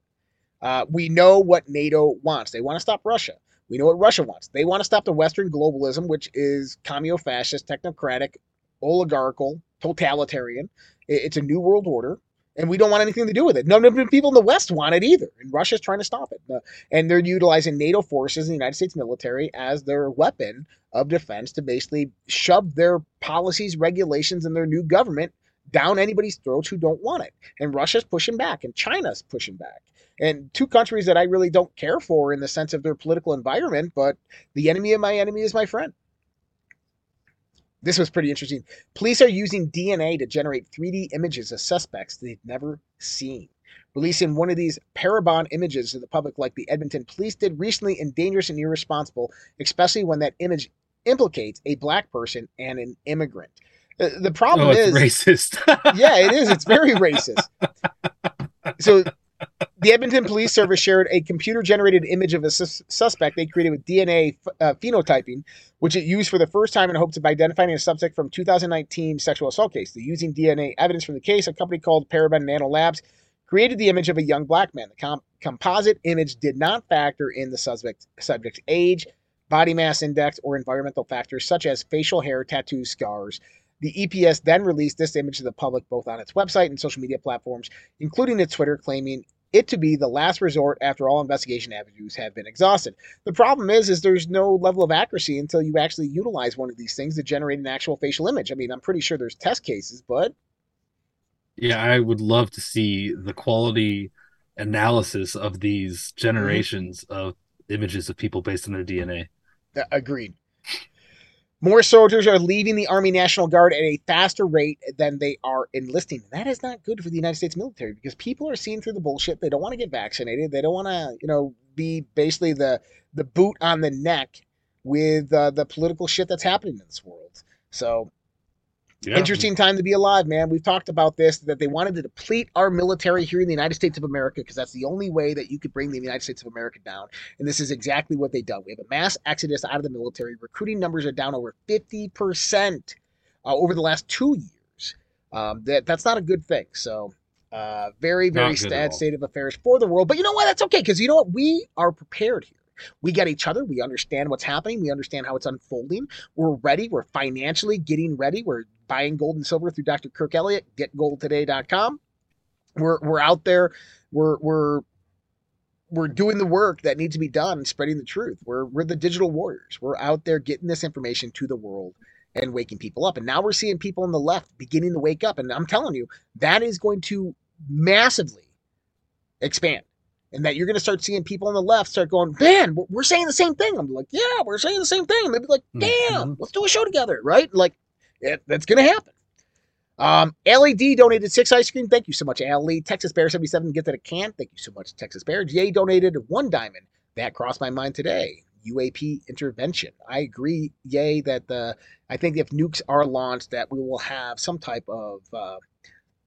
Uh, we know what NATO wants. They want to stop Russia. We know what Russia wants. They want to stop the Western globalism, which is communist-fascist, technocratic, oligarchical, totalitarian. It's a new world order and we don't want anything to do with it. None of the people in the West want it either, and Russia's trying to stop it. Uh, and they're utilizing NATO forces and the United States military as their weapon of defense to basically shove their policies, regulations, and their new government down anybody's throats who don't want it. And Russia's pushing back, and China's pushing back. And two countries that I really don't care for in the sense of their political environment, but the enemy of my enemy is my friend. This was pretty interesting. Police are using DNA to generate 3D images of suspects they've never seen. Releasing one of these parabon images to the public, like the Edmonton police did recently, in dangerous and irresponsible, especially when that image implicates a black person and an immigrant. Uh, the problem
oh,
is
racist. (laughs)
yeah, it is. It's very racist. So the Edmonton Police Service shared a computer generated image of a sus- suspect they created with DNA uh, phenotyping, which it used for the first time in hopes of identifying a suspect from 2019 sexual assault case. The using DNA evidence from the case, a company called Parabon NanoLabs created the image of a young black man. The com- composite image did not factor in the suspect, subject's age, body mass index, or environmental factors such as facial hair, tattoos, scars. The EPS then released this image to the public both on its website and social media platforms, including its Twitter, claiming it to be the last resort after all investigation avenues have been exhausted. The problem is, is there's no level of accuracy until you actually utilize one of these things to generate an actual facial image. I mean, I'm pretty sure there's test cases, but
yeah, I would love to see the quality analysis of these generations mm-hmm. of images of people based on their DNA.
Agreed. More soldiers are leaving the Army National Guard at a faster rate than they are enlisting. That is not good for the United States military because people are seeing through the bullshit. They don't want to get vaccinated. They don't want to, you know, be basically the the boot on the neck with uh, the political shit that's happening in this world. So yeah. Interesting time to be alive, man. We've talked about this that they wanted to deplete our military here in the United States of America because that's the only way that you could bring the United States of America down. And this is exactly what they've done. We have a mass exodus out of the military. Recruiting numbers are down over 50% uh, over the last two years. Um, that That's not a good thing. So, uh, very, very sad state of affairs for the world. But you know what? That's okay because you know what? We are prepared here. We get each other. We understand what's happening. We understand how it's unfolding. We're ready. We're financially getting ready. We're buying gold and silver through Dr. Kirk Elliott, getgoldtoday.com. We're, we're out there. We're, we're, we're doing the work that needs to be done, spreading the truth. We're, we're the digital warriors. We're out there getting this information to the world and waking people up. And now we're seeing people on the left beginning to wake up. And I'm telling you, that is going to massively expand and that you're going to start seeing people on the left start going, man, we're saying the same thing. I'm like, yeah, we're saying the same thing. They'd be like, mm-hmm. damn, mm-hmm. let's do a show together, right? Like, it, that's going to happen. Um, LED donated six ice cream. Thank you so much, Ali. Texas Bear 77 gifted a can. Thank you so much, Texas Bear. Jay donated one diamond. That crossed my mind today. UAP intervention. I agree, yay, that the I think if nukes are launched, that we will have some type of uh,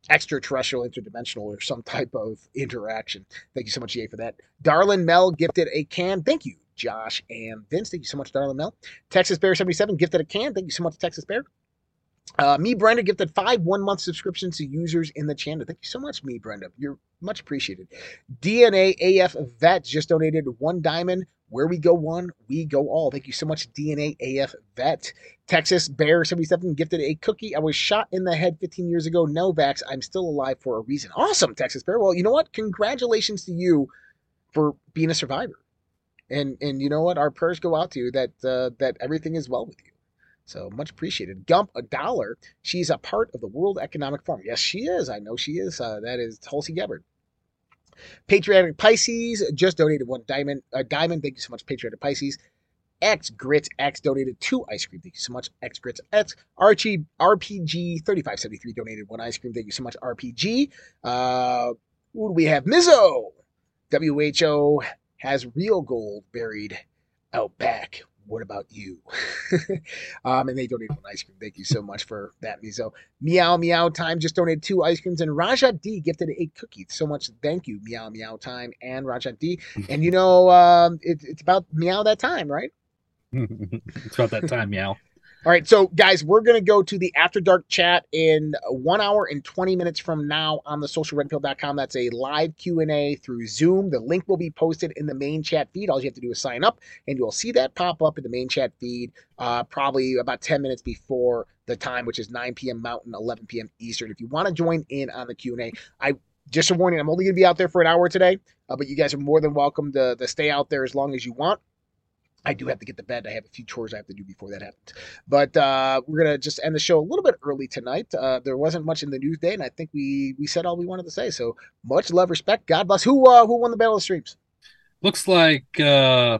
extraterrestrial, interdimensional, or some type of interaction. Thank you so much, Jay, for that. Darlin Mel gifted a can. Thank you, Josh and Vince. Thank you so much, Darlin Mel. Texas Bear 77 gifted a can. Thank you so much, Texas Bear. Uh, me, Brenda, gifted five one month subscriptions to users in the channel. Thank you so much, me, Brenda. You're much appreciated. DNA AF Vet just donated one diamond. Where we go one, we go all. Thank you so much, DNA AF Vet. Texas Bear 77 gifted a cookie. I was shot in the head 15 years ago. No vax. I'm still alive for a reason. Awesome, Texas Bear. Well, you know what? Congratulations to you for being a survivor. And and you know what? Our prayers go out to you that uh, that everything is well with you. So much appreciated. Gump a dollar. She's a part of the World Economic Forum. Yes, she is. I know she is. Uh, that is Tulsi Gabbard. Patriotic Pisces just donated one diamond. A diamond. Thank you so much, Patriotic Pisces. X Grits X donated two ice cream. Thank you so much, X Grits X. Archie RPG 3573 donated one ice cream. Thank you so much, RPG. Uh, who do we have? Mizzo. WHO has real gold buried out back what about you? (laughs) um, and they donated one ice cream. Thank you so much for that, Mizo. Meow Meow Time just donated two ice creams, and Raja D gifted a cookie. So much thank you, Meow Meow Time and Raja D. And you (laughs) know, um, it, it's about meow that time, right? (laughs)
it's about that time, meow.
All right, so guys, we're gonna go to the after dark chat in one hour and twenty minutes from now on the socialredpill.com. That's a live Q and A through Zoom. The link will be posted in the main chat feed. All you have to do is sign up, and you'll see that pop up in the main chat feed, uh, probably about ten minutes before the time, which is 9 p.m. Mountain, 11 p.m. Eastern. If you want to join in on the Q and A, I just a warning, I'm only gonna be out there for an hour today, uh, but you guys are more than welcome to, to stay out there as long as you want. I do have to get to bed. I have a few chores I have to do before that happens. But uh, we're gonna just end the show a little bit early tonight. Uh, there wasn't much in the news day, and I think we we said all we wanted to say. So much love, respect, God bless. Who uh, who won the battle of the streams?
Looks like uh,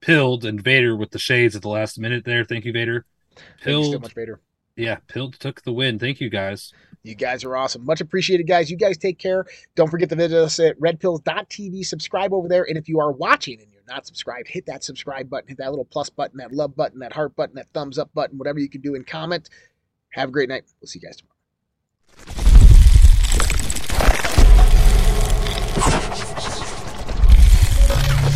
Pilled and Vader with the shades at the last minute there. Thank you, Vader.
Pilled, Thank you so much, Vader.
Yeah, Pilled took the win. Thank you, guys.
You guys are awesome. Much appreciated, guys. You guys take care. Don't forget to visit us at redpills.tv. Subscribe over there. And if you are watching and you're not subscribed, hit that subscribe button, hit that little plus button, that love button, that heart button, that thumbs up button, whatever you can do and comment. Have a great night. We'll see you guys tomorrow.